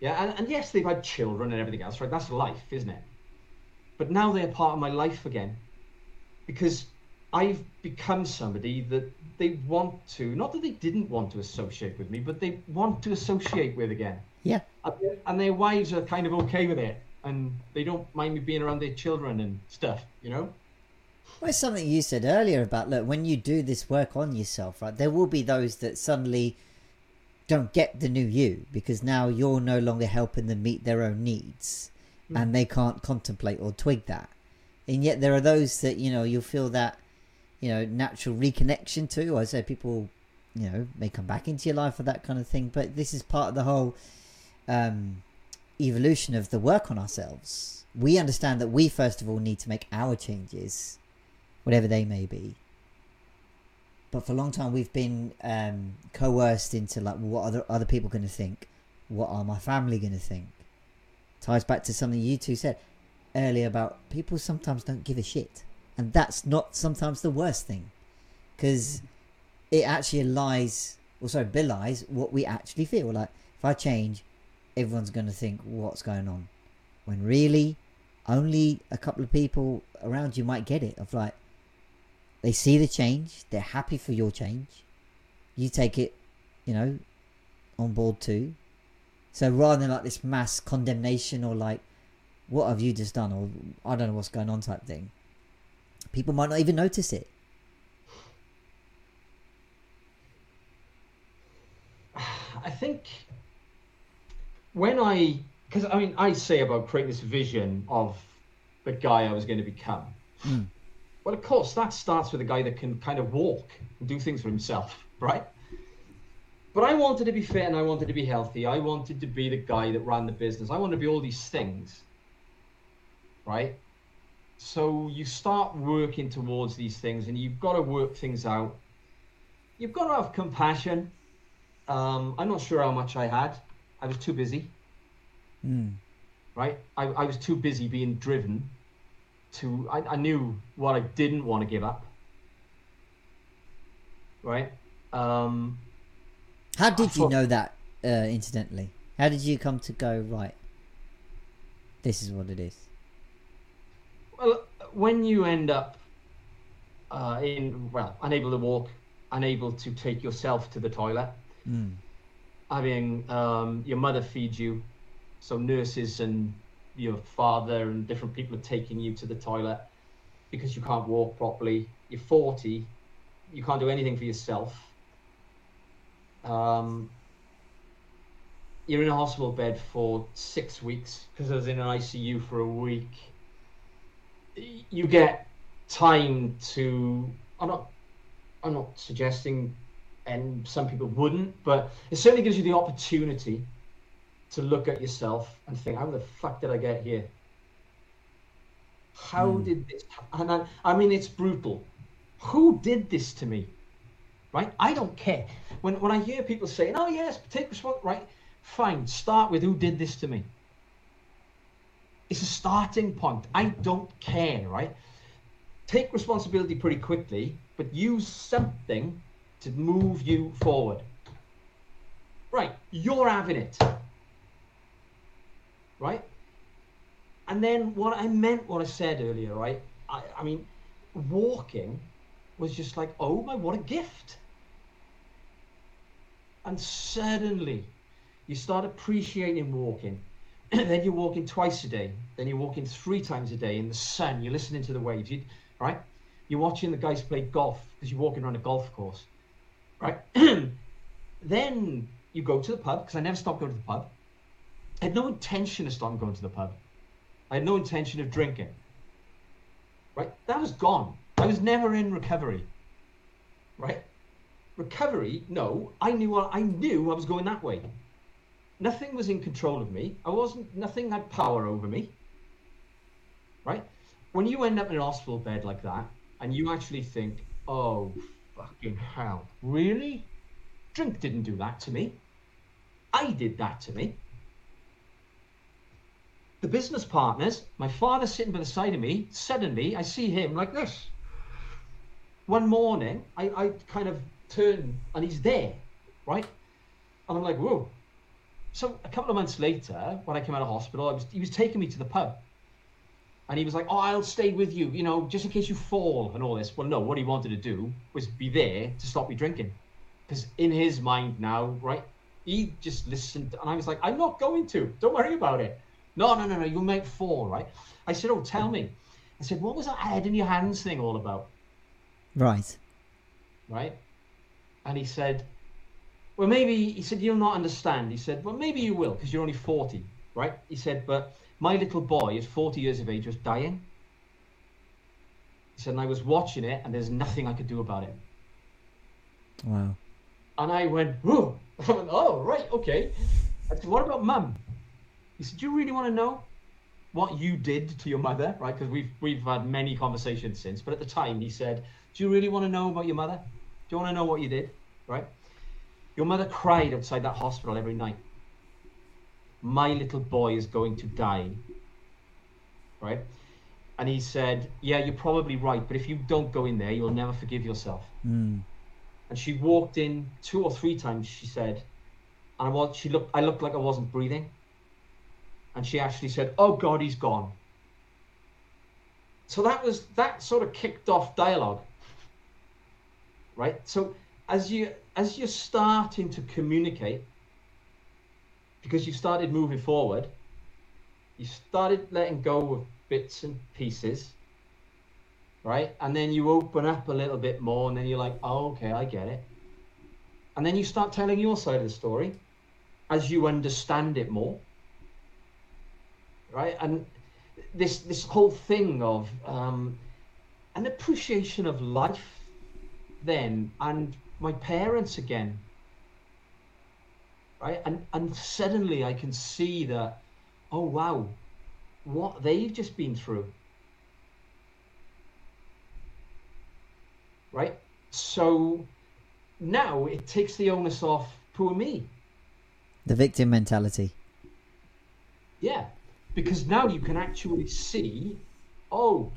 Yeah, and, and yes, they've had children and everything else, right? That's life, isn't it? But now they're part of my life again because I've become somebody that they want to, not that they didn't want to associate with me, but they want to associate with again. Yeah. And their wives are kind of okay with it and they don't mind me being around their children and stuff, you know? Well, it's something you said earlier about look when you do this work on yourself, right? There will be those that suddenly don't get the new you because now you're no longer helping them meet their own needs, mm. and they can't contemplate or twig that. And yet there are those that you know you'll feel that you know natural reconnection to. I say people you know may come back into your life or that kind of thing, but this is part of the whole um, evolution of the work on ourselves. We understand that we first of all need to make our changes whatever they may be. But for a long time, we've been um, coerced into like, what are other people going to think? What are my family going to think? Ties back to something you two said earlier about people sometimes don't give a shit, and that's not sometimes the worst thing, because it actually lies, or sorry, belies what we actually feel. Like if I change, everyone's going to think what's going on, when really only a couple of people around you might get it. Of like, they see the change. They're happy for your change. You take it, you know, on board too. So rather than like this mass condemnation or like, what have you just done or I don't know what's going on type thing, people might not even notice it. I think when I, because I mean, I say about creating this vision of the guy I was going to become. Mm. Well, of course, that starts with a guy that can kind of walk and do things for himself, right? But I wanted to be fit and I wanted to be healthy. I wanted to be the guy that ran the business. I wanted to be all these things, right? So you start working towards these things and you've got to work things out. You've got to have compassion. Um, I'm not sure how much I had. I was too busy. Mm. Right? I, I was too busy being driven to I, I knew what I didn't want to give up. Right. Um, How did thought, you know that? Uh, incidentally, how did you come to go right? This is what it is. Well, when you end up uh, in well, unable to walk, unable to take yourself to the toilet, mm. having um, your mother feed you, so nurses and your father and different people are taking you to the toilet because you can't walk properly. You're 40, you can't do anything for yourself. Um, you're in a hospital bed for six weeks because I was in an ICU for a week. You get time to. I'm not. I'm not suggesting, and some people wouldn't, but it certainly gives you the opportunity to look at yourself and think, how the fuck did I get here? How mm. did this? And I, I mean, it's brutal. Who did this to me? Right? I don't care. When when I hear people saying, "Oh yes, take responsibility," right? Fine. Start with who did this to me. It's a starting point. I don't care, right? Take responsibility pretty quickly, but use something to move you forward. Right, you're having it right? And then what I meant, what I said earlier, right? I, I mean, walking was just like, oh my, what a gift. And suddenly you start appreciating walking. [clears throat] then you're walking twice a day. Then you're walking three times a day in the sun. You're listening to the waves, you, right? You're watching the guys play golf because you're walking around a golf course, right? [clears throat] then you go to the pub because I never stop going to the pub. I had no intention of stopping going to the pub. I had no intention of drinking. Right? That was gone. I was never in recovery. Right? Recovery, no, I knew I knew I was going that way. Nothing was in control of me. I wasn't nothing had power over me. Right? When you end up in an hospital bed like that and you actually think, oh fucking hell, really? Drink didn't do that to me. I did that to me the business partners, my father sitting by the side of me, suddenly I see him like this. One morning, I, I kind of turn and he's there, right? And I'm like, whoa. So a couple of months later, when I came out of hospital, was, he was taking me to the pub. And he was like, oh, I'll stay with you, you know, just in case you fall and all this. Well, no, what he wanted to do was be there to stop me drinking. Because in his mind now, right, he just listened. And I was like, I'm not going to. Don't worry about it. No, no, no, no, You make four, right? I said, oh, tell me. I said, what was that head in your hands thing all about? Right. Right? And he said, well, maybe, he said, you'll not understand. He said, well, maybe you will, because you're only 40, right? He said, but my little boy is 40 years of age, was dying. He said, and I was watching it, and there's nothing I could do about it. Wow. And I went, oh, [laughs] I went, oh, right, okay. I said, what about mum? He said, do you really want to know what you did to your mother? Right, because we've, we've had many conversations since. But at the time, he said, do you really want to know about your mother? Do you want to know what you did? Right? Your mother cried outside that hospital every night. My little boy is going to die. Right? And he said, Yeah, you're probably right, but if you don't go in there, you'll never forgive yourself. Mm. And she walked in two or three times, she said, and I was she looked I looked like I wasn't breathing. And she actually said, Oh God, he's gone. So that was that sort of kicked off dialogue. Right? So as you as you're starting to communicate, because you've started moving forward, you started letting go of bits and pieces, right? And then you open up a little bit more, and then you're like, oh, okay, I get it. And then you start telling your side of the story as you understand it more, right? And this this whole thing of um, an appreciation of life, then, and my parents again, right? And and suddenly I can see that, oh wow, what they've just been through. Right? So now it takes the onus off poor me. The victim mentality. Yeah. Because now you can actually see, oh,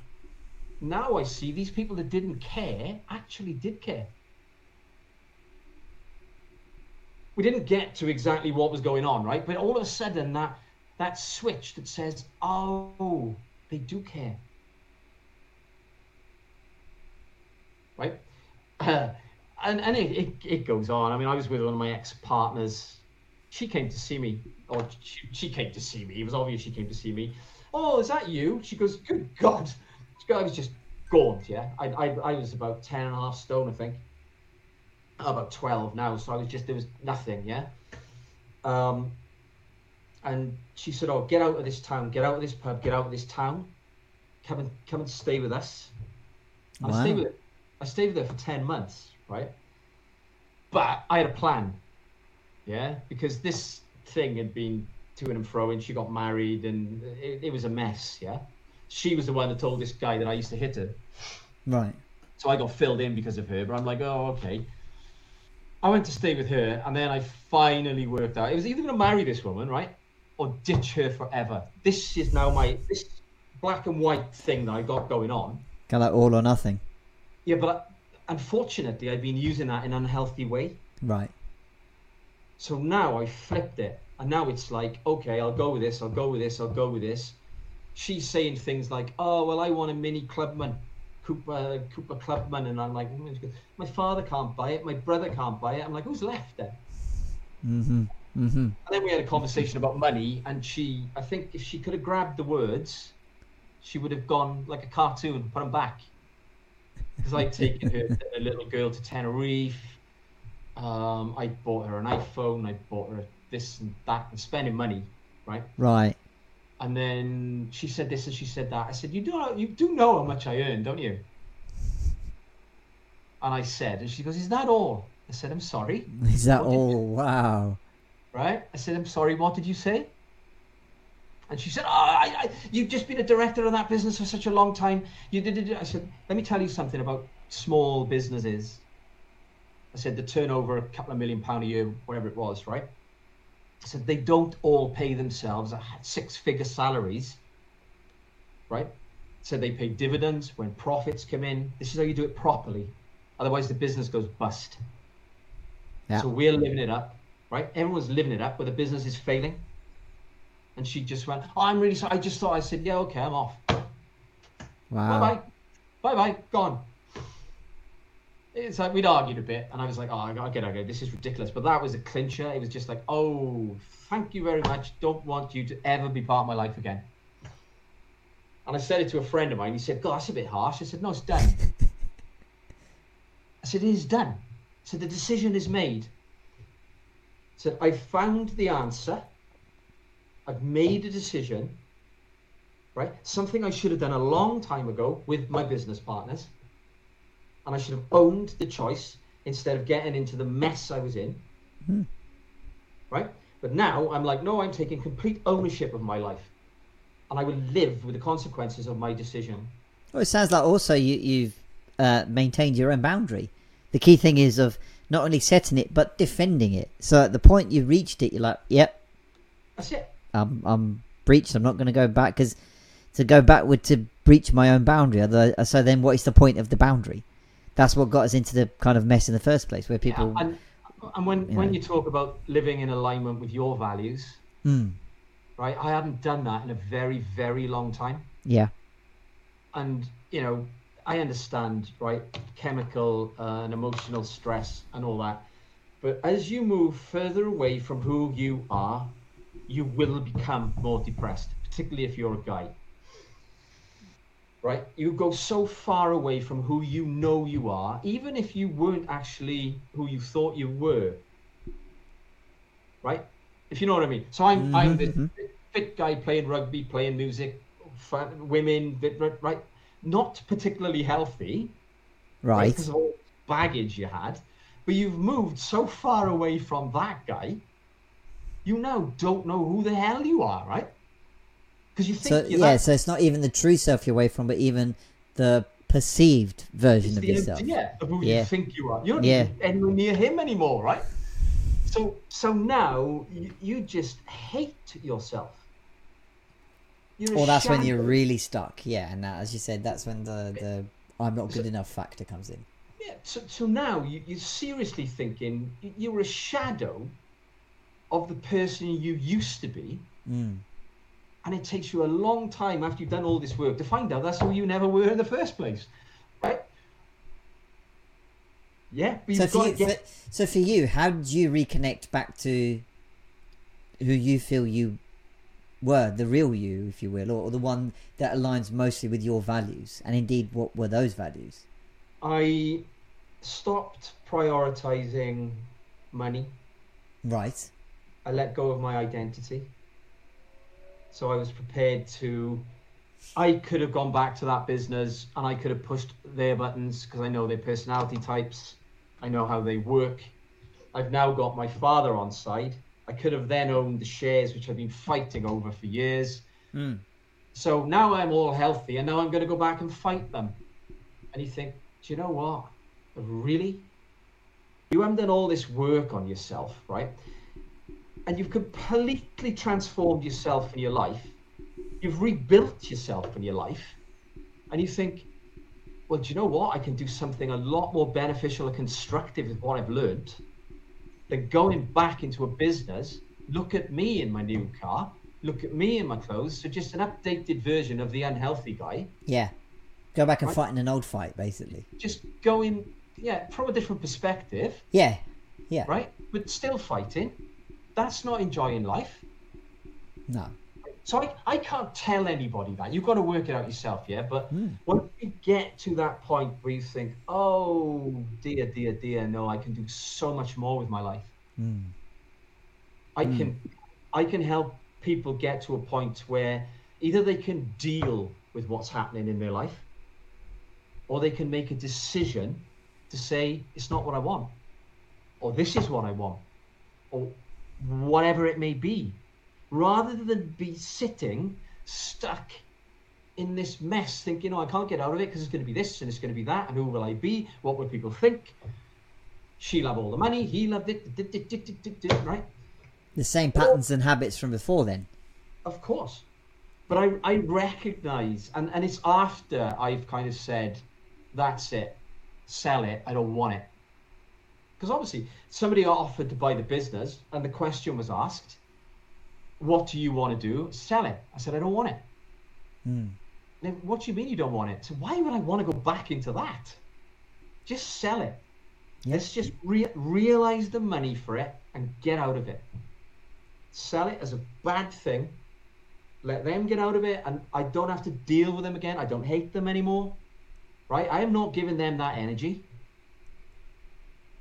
now I see these people that didn't care actually did care. We didn't get to exactly what was going on, right? But all of a sudden that that switch that says, oh, they do care. Right? Uh, [clears throat] and and it, it, it, goes on. I mean, I was with one of my ex partners. She came to see me, or she, she came to see me. It was obvious she came to see me. Oh, is that you? She goes, Good God. I was just gaunt, yeah. I, I, I was about 10 and a half stone, I think. About 12 now. So I was just, there was nothing, yeah. Um, and she said, "Oh, get out of this town, get out of this pub, get out of this town, come and come and stay with us." Wow. I stayed with I stayed with her for ten months, right? But I had a plan, yeah, because this thing had been to and fro, and she got married, and it, it was a mess, yeah. She was the one that told this guy that I used to hit her, right? So I got filled in because of her, but I'm like, oh, okay. I went to stay with her, and then I finally worked out. It was either going to marry this woman, right, or ditch her forever. This is now my this black and white thing that I got going on. Kind of all or nothing. Yeah, but unfortunately, I've been using that in an unhealthy way. Right. So now I flipped it, and now it's like, okay, I'll go with this, I'll go with this, I'll go with this. She's saying things like, "Oh, well, I want a mini clubman, Cooper, Cooper Clubman," and I'm like, "My father can't buy it, my brother can't buy it." I'm like, "Who's left then?" Mm-hmm. Mm-hmm. And then we had a conversation about money, and she, I think, if she could have grabbed the words, she would have gone like a cartoon, put them back. Because I'd taken her, a little girl, to Tenerife. Um, I bought her an iPhone. I bought her this and that, and spending money, right? Right. And then she said this and she said that. I said, "You do know, you do know how much I earn, don't you?" And I said, and she goes, "Is that all?" I said, "I'm sorry." [laughs] Is that what all? Wow right? I said, I'm sorry, what did you say? And she said, oh, I, I, you've just been a director of that business for such a long time. You did it. I said, let me tell you something about small businesses. I said, the turnover a couple of million pound a year, whatever it was, right? I said, they don't all pay themselves six figure salaries, right? So they pay dividends when profits come in. This is how you do it properly. Otherwise, the business goes bust. Yeah. So we're living it up right? Everyone's living it up, but the business is failing. And she just went, oh, I'm really sorry. I just thought I said, yeah, okay, I'm off. Wow. Bye bye. Bye bye. Gone. It's like we'd argued a bit, and I was like, oh, I get, I this is ridiculous. But that was a clincher. It was just like, oh, thank you very much. Don't want you to ever be part of my life again. And I said it to a friend of mine. He said, God, that's a bit harsh. I said, no, it's done. I said, it is done. So the decision is made. I said, I found the answer. I've made a decision, right? Something I should have done a long time ago with my business partners. And I should have owned the choice instead of getting into the mess I was in. Hmm. Right? But now I'm like, no, I'm taking complete ownership of my life. And I will live with the consequences of my decision. Well, it sounds like also you, you've uh, maintained your own boundary. The key thing is of not only setting it but defending it. So at the point you reached it, you're like, "Yep, That's it. I'm I'm breached. I'm not going to go back because to go back would to breach my own boundary. So then, what is the point of the boundary? That's what got us into the kind of mess in the first place, where people. Yeah, and and when, you when know. you talk about living in alignment with your values, Hmm. right? I hadn't done that in a very, very long time. yeah, and you know i understand right chemical uh, and emotional stress and all that but as you move further away from who you are you will become more depressed particularly if you're a guy right? You go so far away from who you know you are even if you weren't actually who you thought you were right? If you know what i mean. So i'm i'm this Mhm, fit guy playing rugby playing music fun, women right- not particularly healthy right. because of all baggage you had. But you've moved so far away from that guy you now don't know who the hell you are right because you think So yeah, that, so it's not even the true self you're away from, but even the perceived version it's of yourself. idea of who Yeah. you think you are you're not Yeah. anywhere near him anymore right so so now you, you just hate yourself you're Or that's when you're really stuck. Yeah, and that, as you said, that's when the the I'm not good enough factor comes in. Yeah, so, so now you, you're seriously thinking you're a shadow of the person you used to be, Mm. And it takes you a long time after you've done all this work to find out that's who you never were in the first place, right? Yeah, So for you, get. for, so for you, how did you reconnect back to who you feel you were, the real you, if you will, or, or the one that aligns mostly with your values? And indeed, what were those values? I stopped prioritizing money. Right. I let go of my identity. So I was prepared to. I could have gone back to that business and I could have pushed their buttons because I know their personality types. I know how they work. I've now got my father on side. I could have then owned the shares, which I've been fighting over for years. Mm. So now I'm all healthy and now I'm going to go back and fight them. And you think, do you know what? Really? You haven't done all this work on yourself, right? And you've completely transformed yourself in your life. You've rebuilt yourself in your life. And you think, well, do you know what? I can do something a lot more beneficial and constructive with what I've learned than going back into a business. Look at me in my new car. Look at me in my clothes. So just an updated version of the unhealthy guy. Yeah. Go back and Right. fight in an old fight, basically. Just going, yeah, from a different perspective, Yeah. Yeah. right? But still fighting. That's not enjoying life. No. So I, I can't tell anybody that. You've got to work it out yourself, yeah? But Mm. once you get to that point where you think, oh, dear, dear, dear, no, I can do so much more with my life. Mm. I Mm. can I can help people get to a point where either they can deal with what's happening in their life or they can make a decision to say it's not what I want or this is what I want or whatever it may be rather than be sitting stuck in this mess thinking oh I can't get out of it because it's going to be this and it's going to be that and who will I be what will people think she'll have all the money he'll have it right The same patterns and habits from before, then. Of course. But I, I recognize, and, and it's after I've kind of said, that's it, sell it, I don't want it. Because obviously, somebody offered to buy the business, and the question was asked, "What do you want to do? Sell it." I said, "I don't want it." Mm. Now, what do you mean you don't want it? So why would I want to go back into that? Just sell it. Yeah. Let's just re- realize the money for it and get out of it. Sell it as a bad thing. Let them get out of it, and I don't have to deal with them again. I don't hate them anymore. Right? I am not giving them that energy.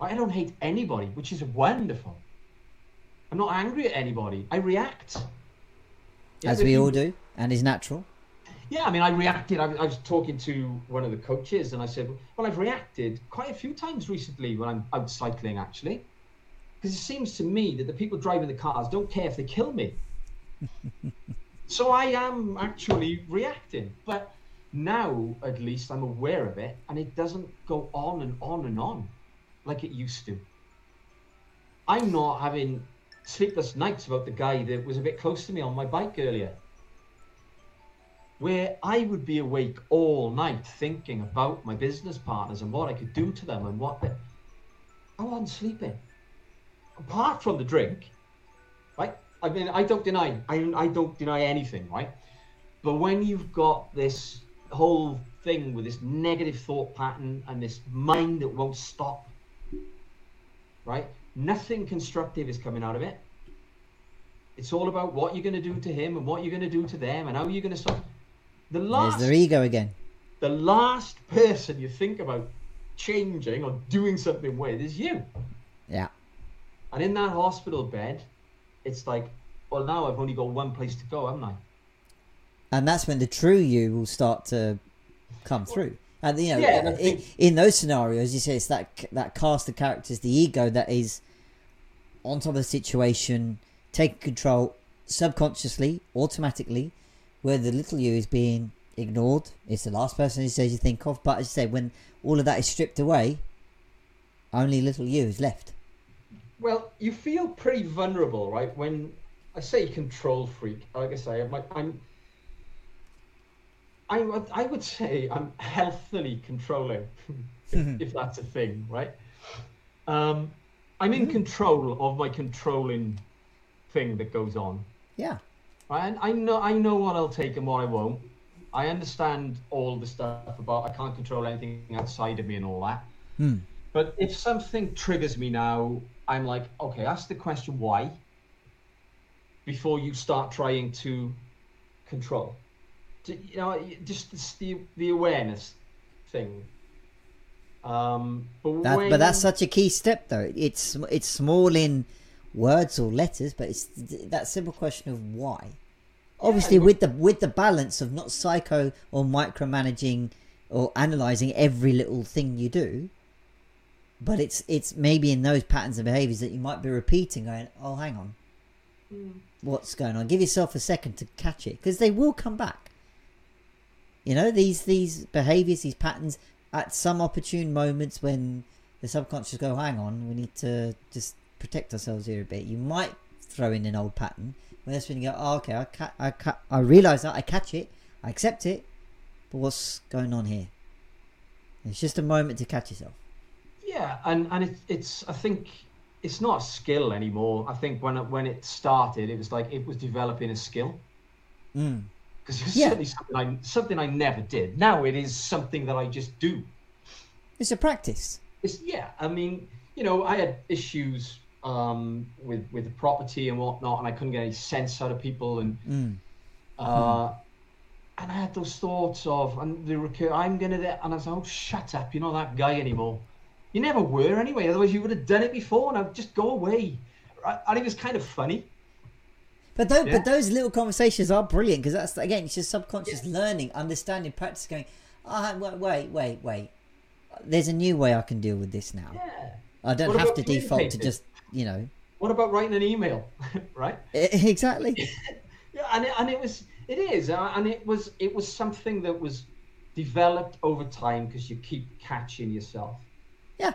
I don't hate anybody, which is wonderful. I'm not angry at anybody. I react. Yeah, As we all do, and is natural. yeah, I mean, I reacted. I, I was talking to one of the coaches, and I said, "Well, I've reacted quite a few times recently when I'm out cycling, actually, because it seems to me that the people driving the cars don't care if they kill me. [laughs] so I am actually reacting, but now at least I'm aware of it, and it doesn't go on and on and on like it used to. I'm not having sleepless nights about the guy that was a bit close to me on my bike earlier where I would be awake all night thinking about my business partners and what I could do to them and what. I wasn't sleeping. Apart from the drink, right? I mean, I don't deny, I, I don't deny anything, right? But when you've got this whole thing with this negative thought pattern and this mind that won't stop, right? Nothing constructive is coming out of it. It's all about what you're going to do to him and what you're going to do to them and how you're going to stop. The last, There's their ego again. the last person you think about changing or doing something with is you. Yeah. And in that hospital bed, it's like, well, now I've only got one place to go, haven't I? and that's when the true you will start to come through. And you know, Yeah, in, think- in those scenarios, you say it's that that cast of characters, the ego that is on top of the situation, taking control subconsciously, automatically, where the little you is being ignored. It's the last person who says you think of. But as you say, when all of that is stripped away, only little you is left. Well, you feel pretty vulnerable, right? When I say control freak, like I say, I'm, like, I'm I, would- I would say I'm healthily controlling, [laughs] if, if that's a thing, right? Um, I'm in control of my controlling thing that goes on. Yeah. Right? And I know I know what I'll take and what I won't. I understand all the stuff about I can't control anything outside of me and all that. Hmm. But if something triggers me now, I'm like, okay, ask the question why before you start trying to control. You know, just this- the the awareness thing. Um, but That, when, but that's such a key step, though. It's it's small in words or letters, but it's that simple question of why. Obviously, but- with the with the balance of not psycho or micromanaging or analyzing every little thing you do, but it's it's maybe in those patterns and behaviors that you might be repeating. Going, oh, hang on, what's going on? Give yourself a second to catch it because they will come back. You know these these behaviors, these patterns at some opportune moments when the subconscious go, hang on, we need to just protect ourselves here a bit. You might throw in an old pattern. When that's when you go, oh, okay, I ca- I ca- I realize that I catch it, I accept it, but what's going on here? It's just a moment to catch yourself. Yeah, and and it's it's I think it's not a skill anymore. I think when it, when it started, it was like it was developing a skill Mm. Because it was Yeah. certainly something I something I never did. Now it is something that I just do. It's a practice. It's yeah. I mean, you know, I had issues um, with with the property and whatnot, and I couldn't get any sense out of people, and Mm. uh, and I had those thoughts of and the recur. I'm gonna, and I was like, oh, shut up! You're not that guy anymore. You never were anyway. Otherwise, you would have done it before. Now just go away. Right? And it was kind of funny. But those, Yeah. but those little conversations are brilliant because that's again, it's just subconscious learning, understanding, practice. Going, ah, wait, wait, wait, wait. There's a new way I can deal with this now. Yeah. I don't What have to default to just, you know, What about writing an email? [laughs] right? exactly. [laughs] Yeah, and it, and it was it is, uh, and it was it was something that was developed over time because you keep catching yourself, Yeah.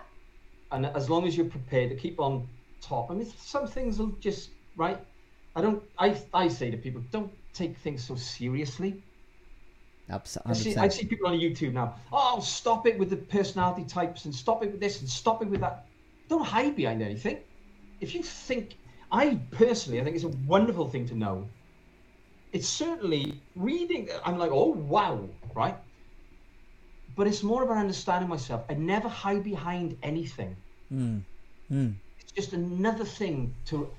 and as long as you're prepared to keep on top. I mean, some things will just right. I don't. I I say to people, don't take things so seriously. Abs- I see, I see people on YouTube now. Oh, stop it with the personality types and stop it with this and stop it with that. don't hide behind anything. If you think, I personally, I think it's a wonderful thing to know. It's certainly reading. I'm like, oh wow, right? But it's more about understanding myself. I never hide behind anything. Mm. Mm. It's just another thing to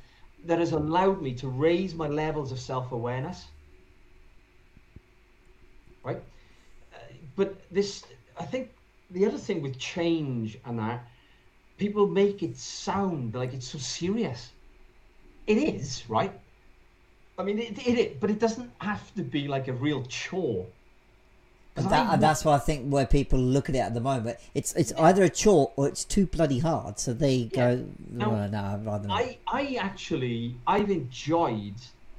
that has allowed me to raise my levels of self-awareness. Right? Uh, but this, I think, the other thing with change and that, people make it sound like it's so serious. It is, right? I mean, it, it, it but it doesn't have to be like a real chore. And, that, that's why I think where people look at it at the moment, it's it's either a chore or it's too bloody hard. So they yeah. go, no, oh, no, rather not. I, I actually, I've enjoyed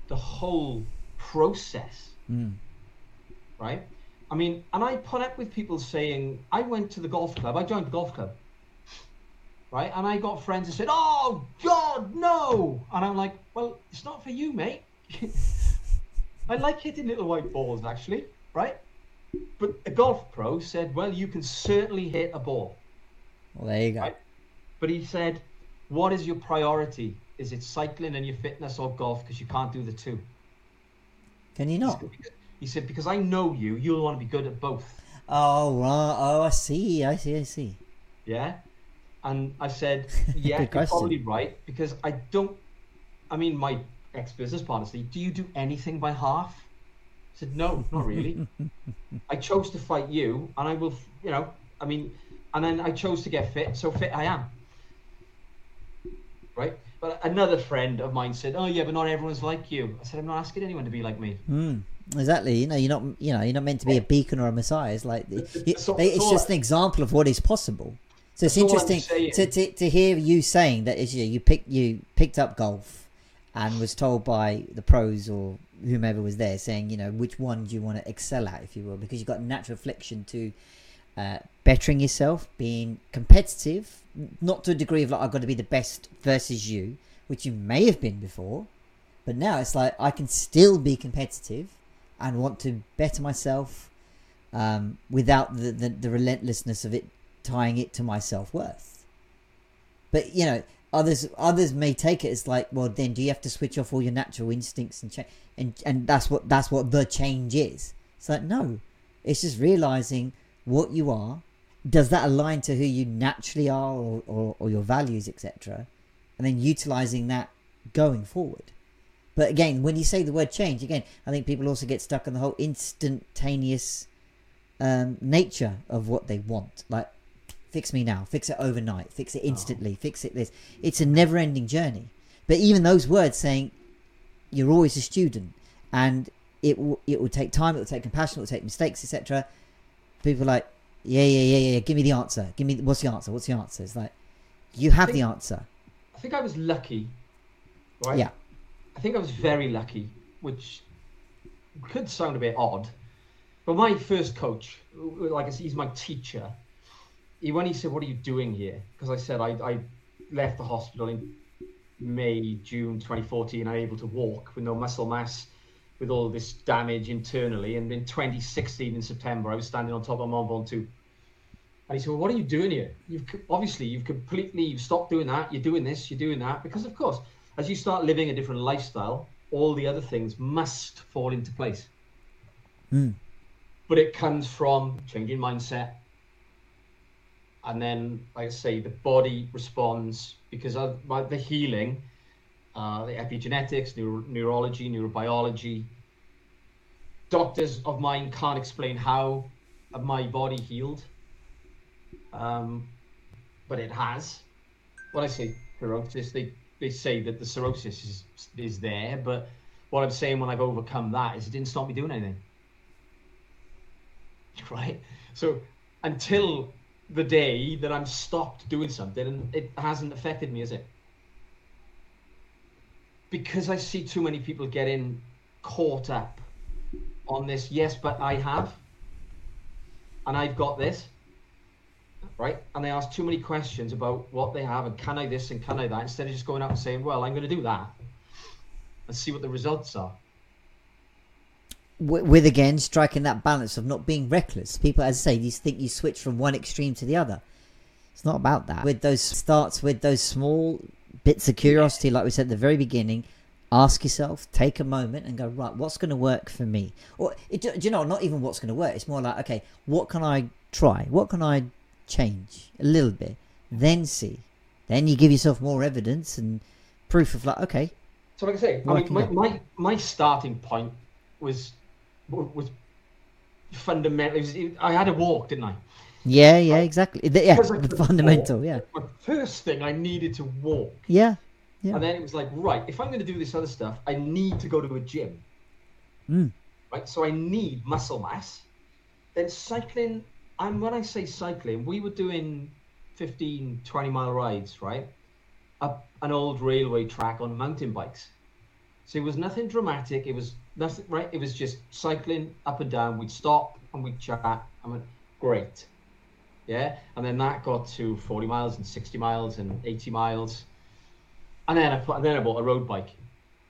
the whole process. Mm. Right? I mean, and I put up with people saying, I went to the golf club, I joined the golf club. Right? And I got friends that said, oh, God, no. And I'm like, well, it's not for you, mate. [laughs] I like hitting little white balls, actually. Right? But a golf pro said, well, you can certainly hit a ball. Well, there you go. Right? But he said, what is your priority? Is it cycling and your fitness or golf? Because you can't do the two. Can you not? He said, because I know you, you'll want to be good at both. Oh, right. Oh, I see. I see. I see. Yeah. And I said, [laughs] yeah, you're probably right. Because I don't, I mean, my ex business partner said, do you do anything by half? I said, no, not really. [laughs] I chose to fight you, and I will, you know, I mean, and then I chose to get fit, so fit I am. Right? But another friend of mine said, "Oh yeah, but not everyone's like you." I said, "I'm not asking anyone to be like me." Mm, exactly. You know, you're not. You know, you're not meant to be a beacon or a messiah. It's like so, it's so just an example of what is possible. So it's interesting to, to, to hear you saying that is you, you picked you picked up golf and was told by the pros or whomever was there saying, you know, which one do you want to excel at, if you will, because you've got natural affliction to uh, bettering yourself, being competitive, not to a degree of like, I've got to be the best versus you, which you may have been before, but now it's like, I can still be competitive and want to better myself um, without the, the, the relentlessness of it tying it to my self worth. But, you know, others others may take it as like well then do you have to switch off all your natural instincts and change and and that's what that's what the change is. It's like no it's just realizing what you are. Does that align to who you naturally are or, or, or your values etc and then utilizing that going forward. But again when you say the word change again i think people also get stuck on the whole instantaneous um, nature of what they want. Like fix me now, fix it overnight, fix it oh. instantly, oh. fix it this. It's a never ending journey. But even those words saying you're always a student and it will, it will take time, it will take compassion, it will take mistakes, etc. People are like, yeah, yeah, yeah, yeah, give me the answer. Give me, what's the answer? What's the answer? It's like, you have think, the answer. I think I was lucky, right? Yeah. I think I was very lucky, which could sound a bit odd. But my first coach, like I said, he's my teacher he, when he said, "What are you doing here?" Because I said I, I left the hospital in May, June 2014. I'm able to walk with no muscle mass, with all this damage internally. And in 2016, in September, I was standing on top of Mont Ventoux. And he said, well, "What are you doing here? You've obviously you've completely you've stopped doing that. You're doing this. You're doing that because, of course, as you start living a different lifestyle, all the other things must fall into place. Mm. But it comes from changing mindset, and then like I say the body responds because of the healing, uh, the epigenetics, neuro- neurology, neurobiology. Doctors of mine can't explain how my body healed, um, but it has. When I say cirrhosis, they they say that the cirrhosis is is there, but what I'm saying when I've overcome that is it didn't stop me doing anything. [laughs] Right? So until the day that I'm stopped doing something and it hasn't affected me, is it? Because I see too many people getting caught up on this, yes, but I have, and I've got this, right? And they ask too many questions about what they have and can I this and can I that instead of just going out and saying, well, I'm going to do that and see what the results are with again striking that balance of not being reckless. People, as I say, these think you switch from one extreme to the other. It's not about that. With those starts with those small bits of curiosity, like we said at the very beginning. Ask yourself, take a moment, and go right. What's going to work for me? Or do you know? Not even what's going to work. It's more like, okay, what can I try? What can I change a little bit? Then see. Then you give yourself more evidence and proof of like, okay, So like I say, I mean, my, my my starting point was was fundamental. It was, it- I had to walk, didn't I? yeah, yeah, exactly. The- yeah, the fundamental. walk. Yeah, My first thing, I needed to walk, yeah, yeah. and then it was like, right, if I'm going to do this other stuff, I need to go to a gym. Mm. right? So I need muscle mass. Then cycling, and when I say cycling, we were doing 15, 20 mile rides, right? Up an old railway track on mountain bikes. So it was nothing dramatic. It was nothing, right? It was just cycling up and down. We'd stop and we'd chat. I went, great. Yeah. And then that got to 40 miles and 60 miles and 80 miles. And then I put, and then I bought a road bike.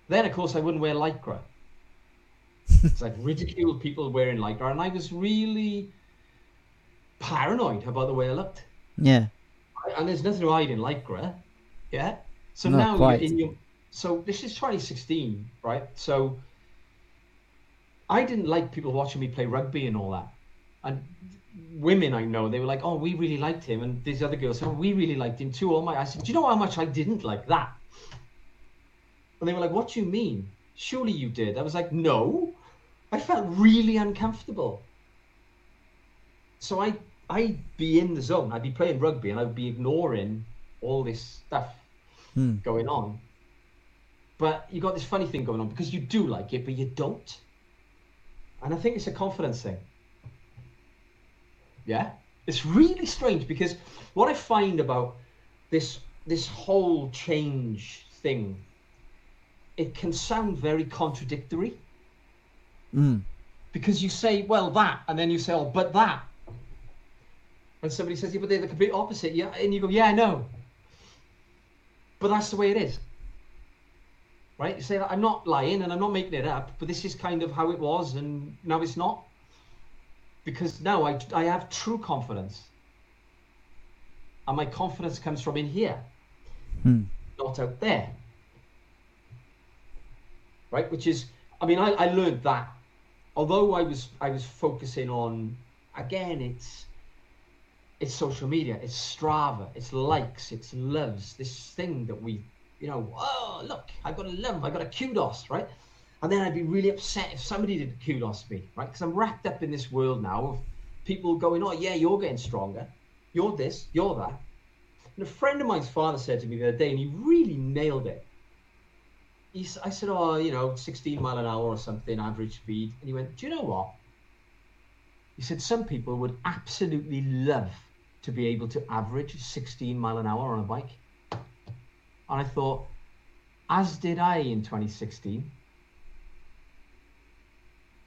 Then, of course, I wouldn't wear Lycra. [laughs] It's like ridiculed people wearing Lycra, and I was really paranoid about the way I looked. yeah. And there's nothing to hide in Lycra, yeah. So Not now quite. you're in your. So this is 2016, right? So I didn't like people watching me play rugby and all that, and women I know they were like, "Oh, we really liked him," and these other girls said, "Oh, we really liked him too." All my, I said, "Do you know how much I didn't like that?" And they were like, "What do you mean? Surely you did." I was like, "No, I felt really uncomfortable." So I I'd be in the zone. I'd be playing rugby and I'd be ignoring all this stuff Hmm. going on. But you got this funny thing going on because you do like it, but you don't. And I think it's a confidence thing. Yeah, it's really strange because what I find about this this whole change thing, it can sound very contradictory Mm. because you say, well, that, and then you say, oh, but that. And somebody says, yeah, but they're the complete opposite. Yeah, and you go, yeah, I know. But that's the way it is. Right? You say, I'm not lying and I'm not making it up, but this is kind of how it was, and now it's not. Because now I, I have true confidence. And my confidence comes from in here, Hmm. not out there. Right? Which is, I mean, I, I learned that although I was I was focusing on again it's it's social media, it's Strava, it's likes, it's loves, this thing that we you know, oh look, I've got a love, I've got a kudos, right? And then I'd be really upset if somebody did kudos me, right? Because I'm wrapped up in this world now of people going, Oh yeah, you're getting stronger, you're this, you're that. And a friend of mine's father said to me the other day, and he really nailed it he, I said, oh, you know, 16 mile an hour or something, average speed. And he went, do you know what? He said, some people would absolutely love to be able to average 16 mile an hour on a bike. And I thought, as did I in 2016.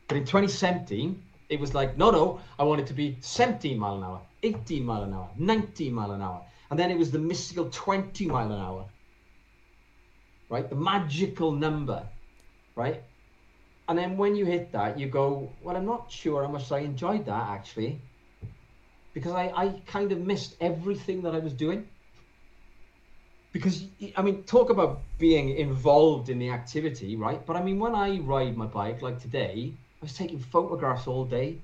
But in 2017, it was like, no, no, I want it to be 17 mile an hour, 18 mile an hour, 19 mile an hour. And then it was the mystical 20 mile an hour right? The magical number, right? And then when you hit that, you go, well, I'm not sure how much I enjoyed that actually, because I, I kind of missed everything that I was doing. Because, I mean, talk about being involved in the activity, right? But I mean, when I ride my bike, like today, I was taking photographs all day.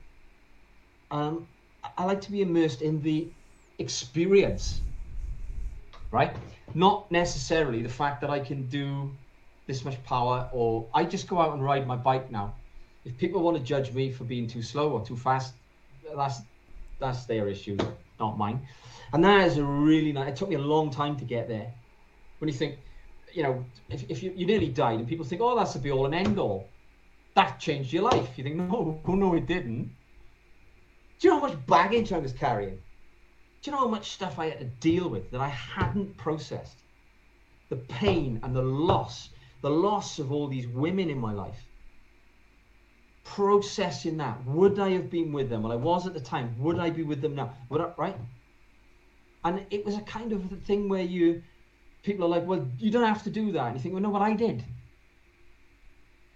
Um, I- like to be immersed in the experience right? Not necessarily the fact that I can do this much power or I just go out and ride my bike now. If people want to judge me for being too slow or too fast, that's that's their issue, not mine. And that is a really nice. It took me a long time to get there. When you think, you know, if, if you, you nearly died and people think, oh, that's the be all and end all, that changed your life. You think, no, [laughs] no, it didn't. Do you know how much baggage I was carrying? Do you know how much stuff I had to deal with that I hadn't processed? The pain and the loss, the loss of all these women in my life. Processing that. Would I have been with them? Well, I was at the time. Would I be with them now? Would I, right? And it was a kind of thing where you, people are like, well, you don't have to do that. And you think, well, no, what I did.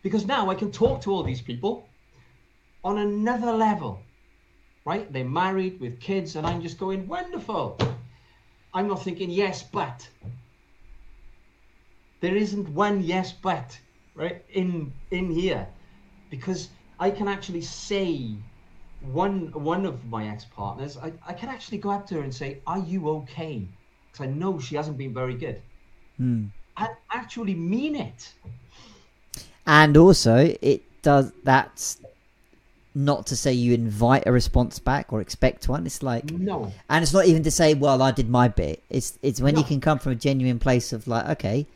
Because now I can talk to all these people on another level right? They're married with kids, and I'm just going, wonderful. I'm not thinking yes, but there isn't one yes, but right in in here, because I can actually say one one of my ex partners. I, I can actually go up to her and say, "Are you okay?" Because I know she hasn't been very good. Hmm. I actually mean it. And also, it does. That's not to say you invite a response back or expect one. It's like, No. and it's not even to say, "Well, I did my bit." It's it's when you can come from a genuine place of like, okay,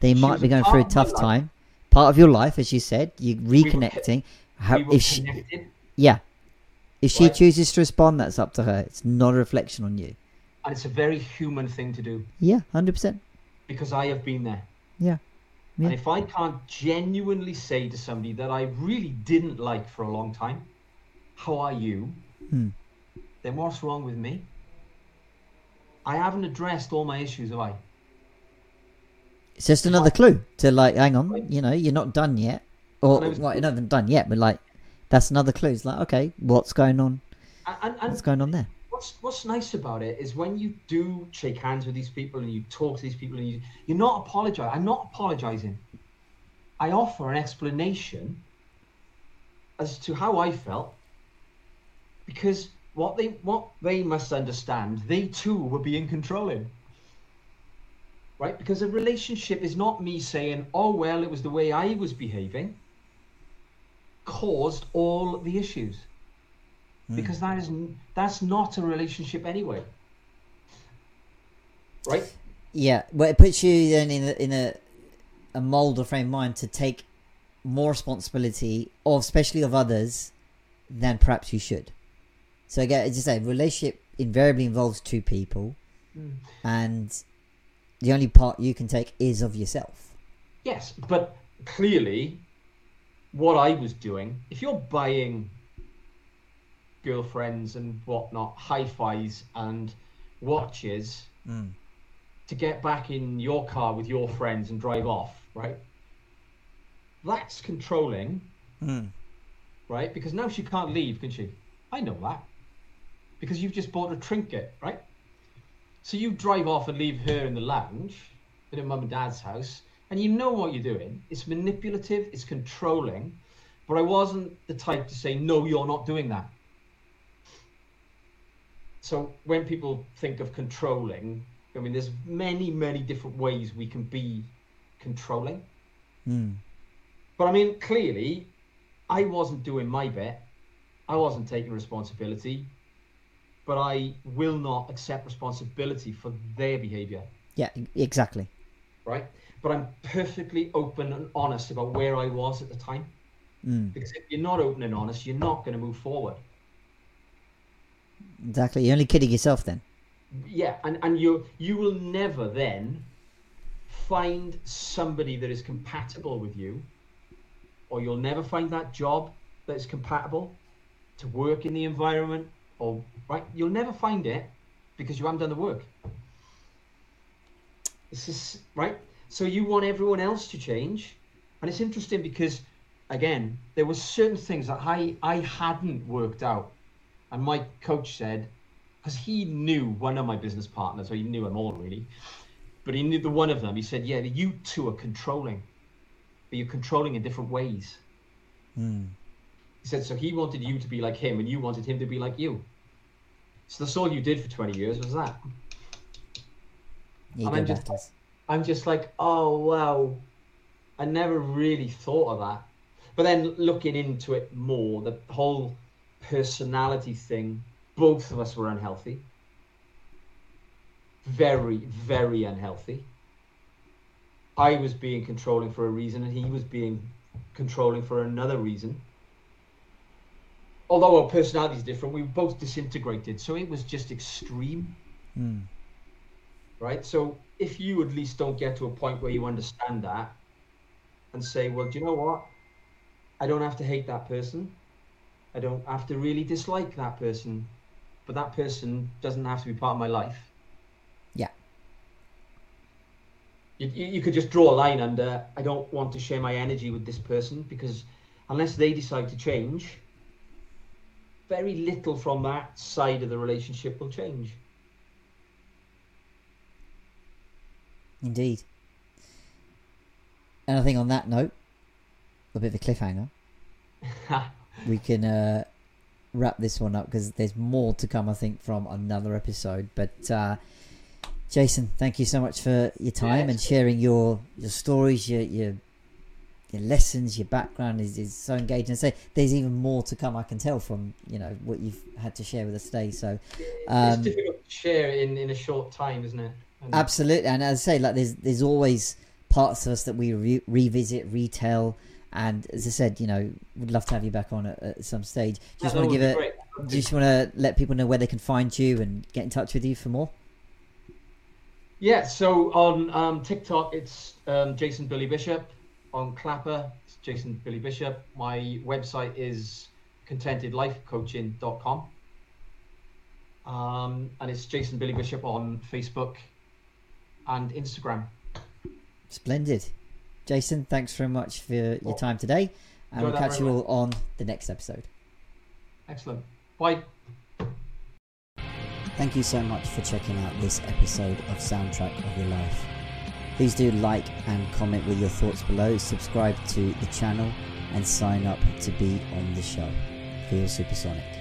they She might be going through a tough time, part of your life, as you said. You reconnecting. How, we were if she, connected, yeah, if she Right. chooses to respond, that's up to her. It's not a reflection on you. And it's a very human thing to do Yeah, hundred percent. because I have been there. Yeah. Yeah. And if I can't genuinely say to somebody that I really didn't like for a long time, how are you? Hmm. Then what's wrong with me? I haven't addressed all my issues, have I? It's just another clue to like, hang on, Right. you know, you're not done yet, or was- well, you're not even done yet, but like, that's another clue. It's like, okay, what's going on? And, and What's going on there? What's what's nice about it is when you do shake hands with these people and you talk to these people and you you're not apologizing. I'm not apologizing. I offer an explanation as to how I felt because what they what they must understand, they too were being controlling. Right? Because a relationship is not me saying, "Oh well, it was the way I was behaving." caused all the issues Hmm. because that is that's not a relationship anyway. Right? Yeah, well, it puts you then in a, in a a mold or frame of mind to take more responsibility of, especially of others, than perhaps you should. So again, as you say, relationship invariably involves two people, hmm. and the only part you can take is of yourself. yes but clearly what i was doing if you're buying girlfriends and whatnot hi-fis and watches hmm. to get back in your car with your friends and drive off right that's controlling hmm. right? Because now she can't leave, can she? I know that. Because you've just bought a trinket, right? So you drive off and leave her in the lounge in her mum and dad's house, and you know what you're doing. It's manipulative, it's controlling, but I wasn't the type to say, no, you're not doing that. So when people think of controlling, I mean, there's many, many different ways we can be controlling. Mm. But I mean, clearly, I wasn't doing my bit. I wasn't taking responsibility. But I will not accept responsibility for their behaviour, Yeah, exactly. right? But I'm perfectly open and honest about where I was at the time. Mm. Because if you're not open and honest, you're not going to move forward. Exactly. You're only kidding yourself then. Yeah, and, and you you will never then find somebody that is compatible with you, or you'll never find that job that is compatible to work in the environment, or right, you'll never find it because you haven't done the work. This is right. So you want everyone else to change, and it's interesting because again, there were certain things that I I hadn't worked out, and my coach said because he knew one of my business partners, or he knew them all really, but he knew the one of them. He said, "Yeah, you two are controlling, but you're controlling in different ways." Mm. He said, "So he wanted you to be like him, and you wanted him to be like you. So that's all you did for 20 years was that." I'm just-. I'm just like, oh wow, I never really thought of that. But then looking into it more, the whole personality thing, both of us were unhealthy. Very, very unhealthy. I was being controlling for a reason, and he was being controlling for another reason. Although our personalities different, we were both disintegrated, so it was just extreme Mm. right? So if you at least don't get to a point where you understand that and say, well, do you know what? I don't have to hate that person. I don't have to really dislike that person, but that person doesn't have to be part of my life. Yeah. You, you could just draw a line under, I don't want to share my energy with this person because unless they decide to change, very little from that side of the relationship will change. Indeed. And I think on that note, a bit of a cliffhanger, [laughs] we can uh, wrap this one up because there's more to come, I think, from another episode. But uh, Jason, thank you so much for your time Yeah, and sharing your your stories, your your your lessons, your background is, is so engaging. And say there's even more to come. I can tell from you know what you've had to share with us today. So Um, it's difficult to share in, in a short time, isn't it? And Absolutely, and as I say, like there's there's always parts of us that we re- revisit, retell, and as I said, you know, would love to have you back on at, at some stage. Just want to give it. Just want to let people know where they can find you and get in touch with you for more. Yeah, so on um, TikTok, it's um, Jason Billy Bishop. On Clapper, it's Jason Billy Bishop. My website is contendedlifecoaching.com. Um, and it's Jason Billy Bishop on Facebook and Instagram. Splendid, Jason. Thanks very much for your Well, time today, and we'll catch you all on the next episode. Excellent. Bye. Thank you so much for checking out this episode of Soundtrack of Your Life. Please do like and comment with your thoughts below, subscribe to the channel, and sign up to be on the show. Feel supersonic.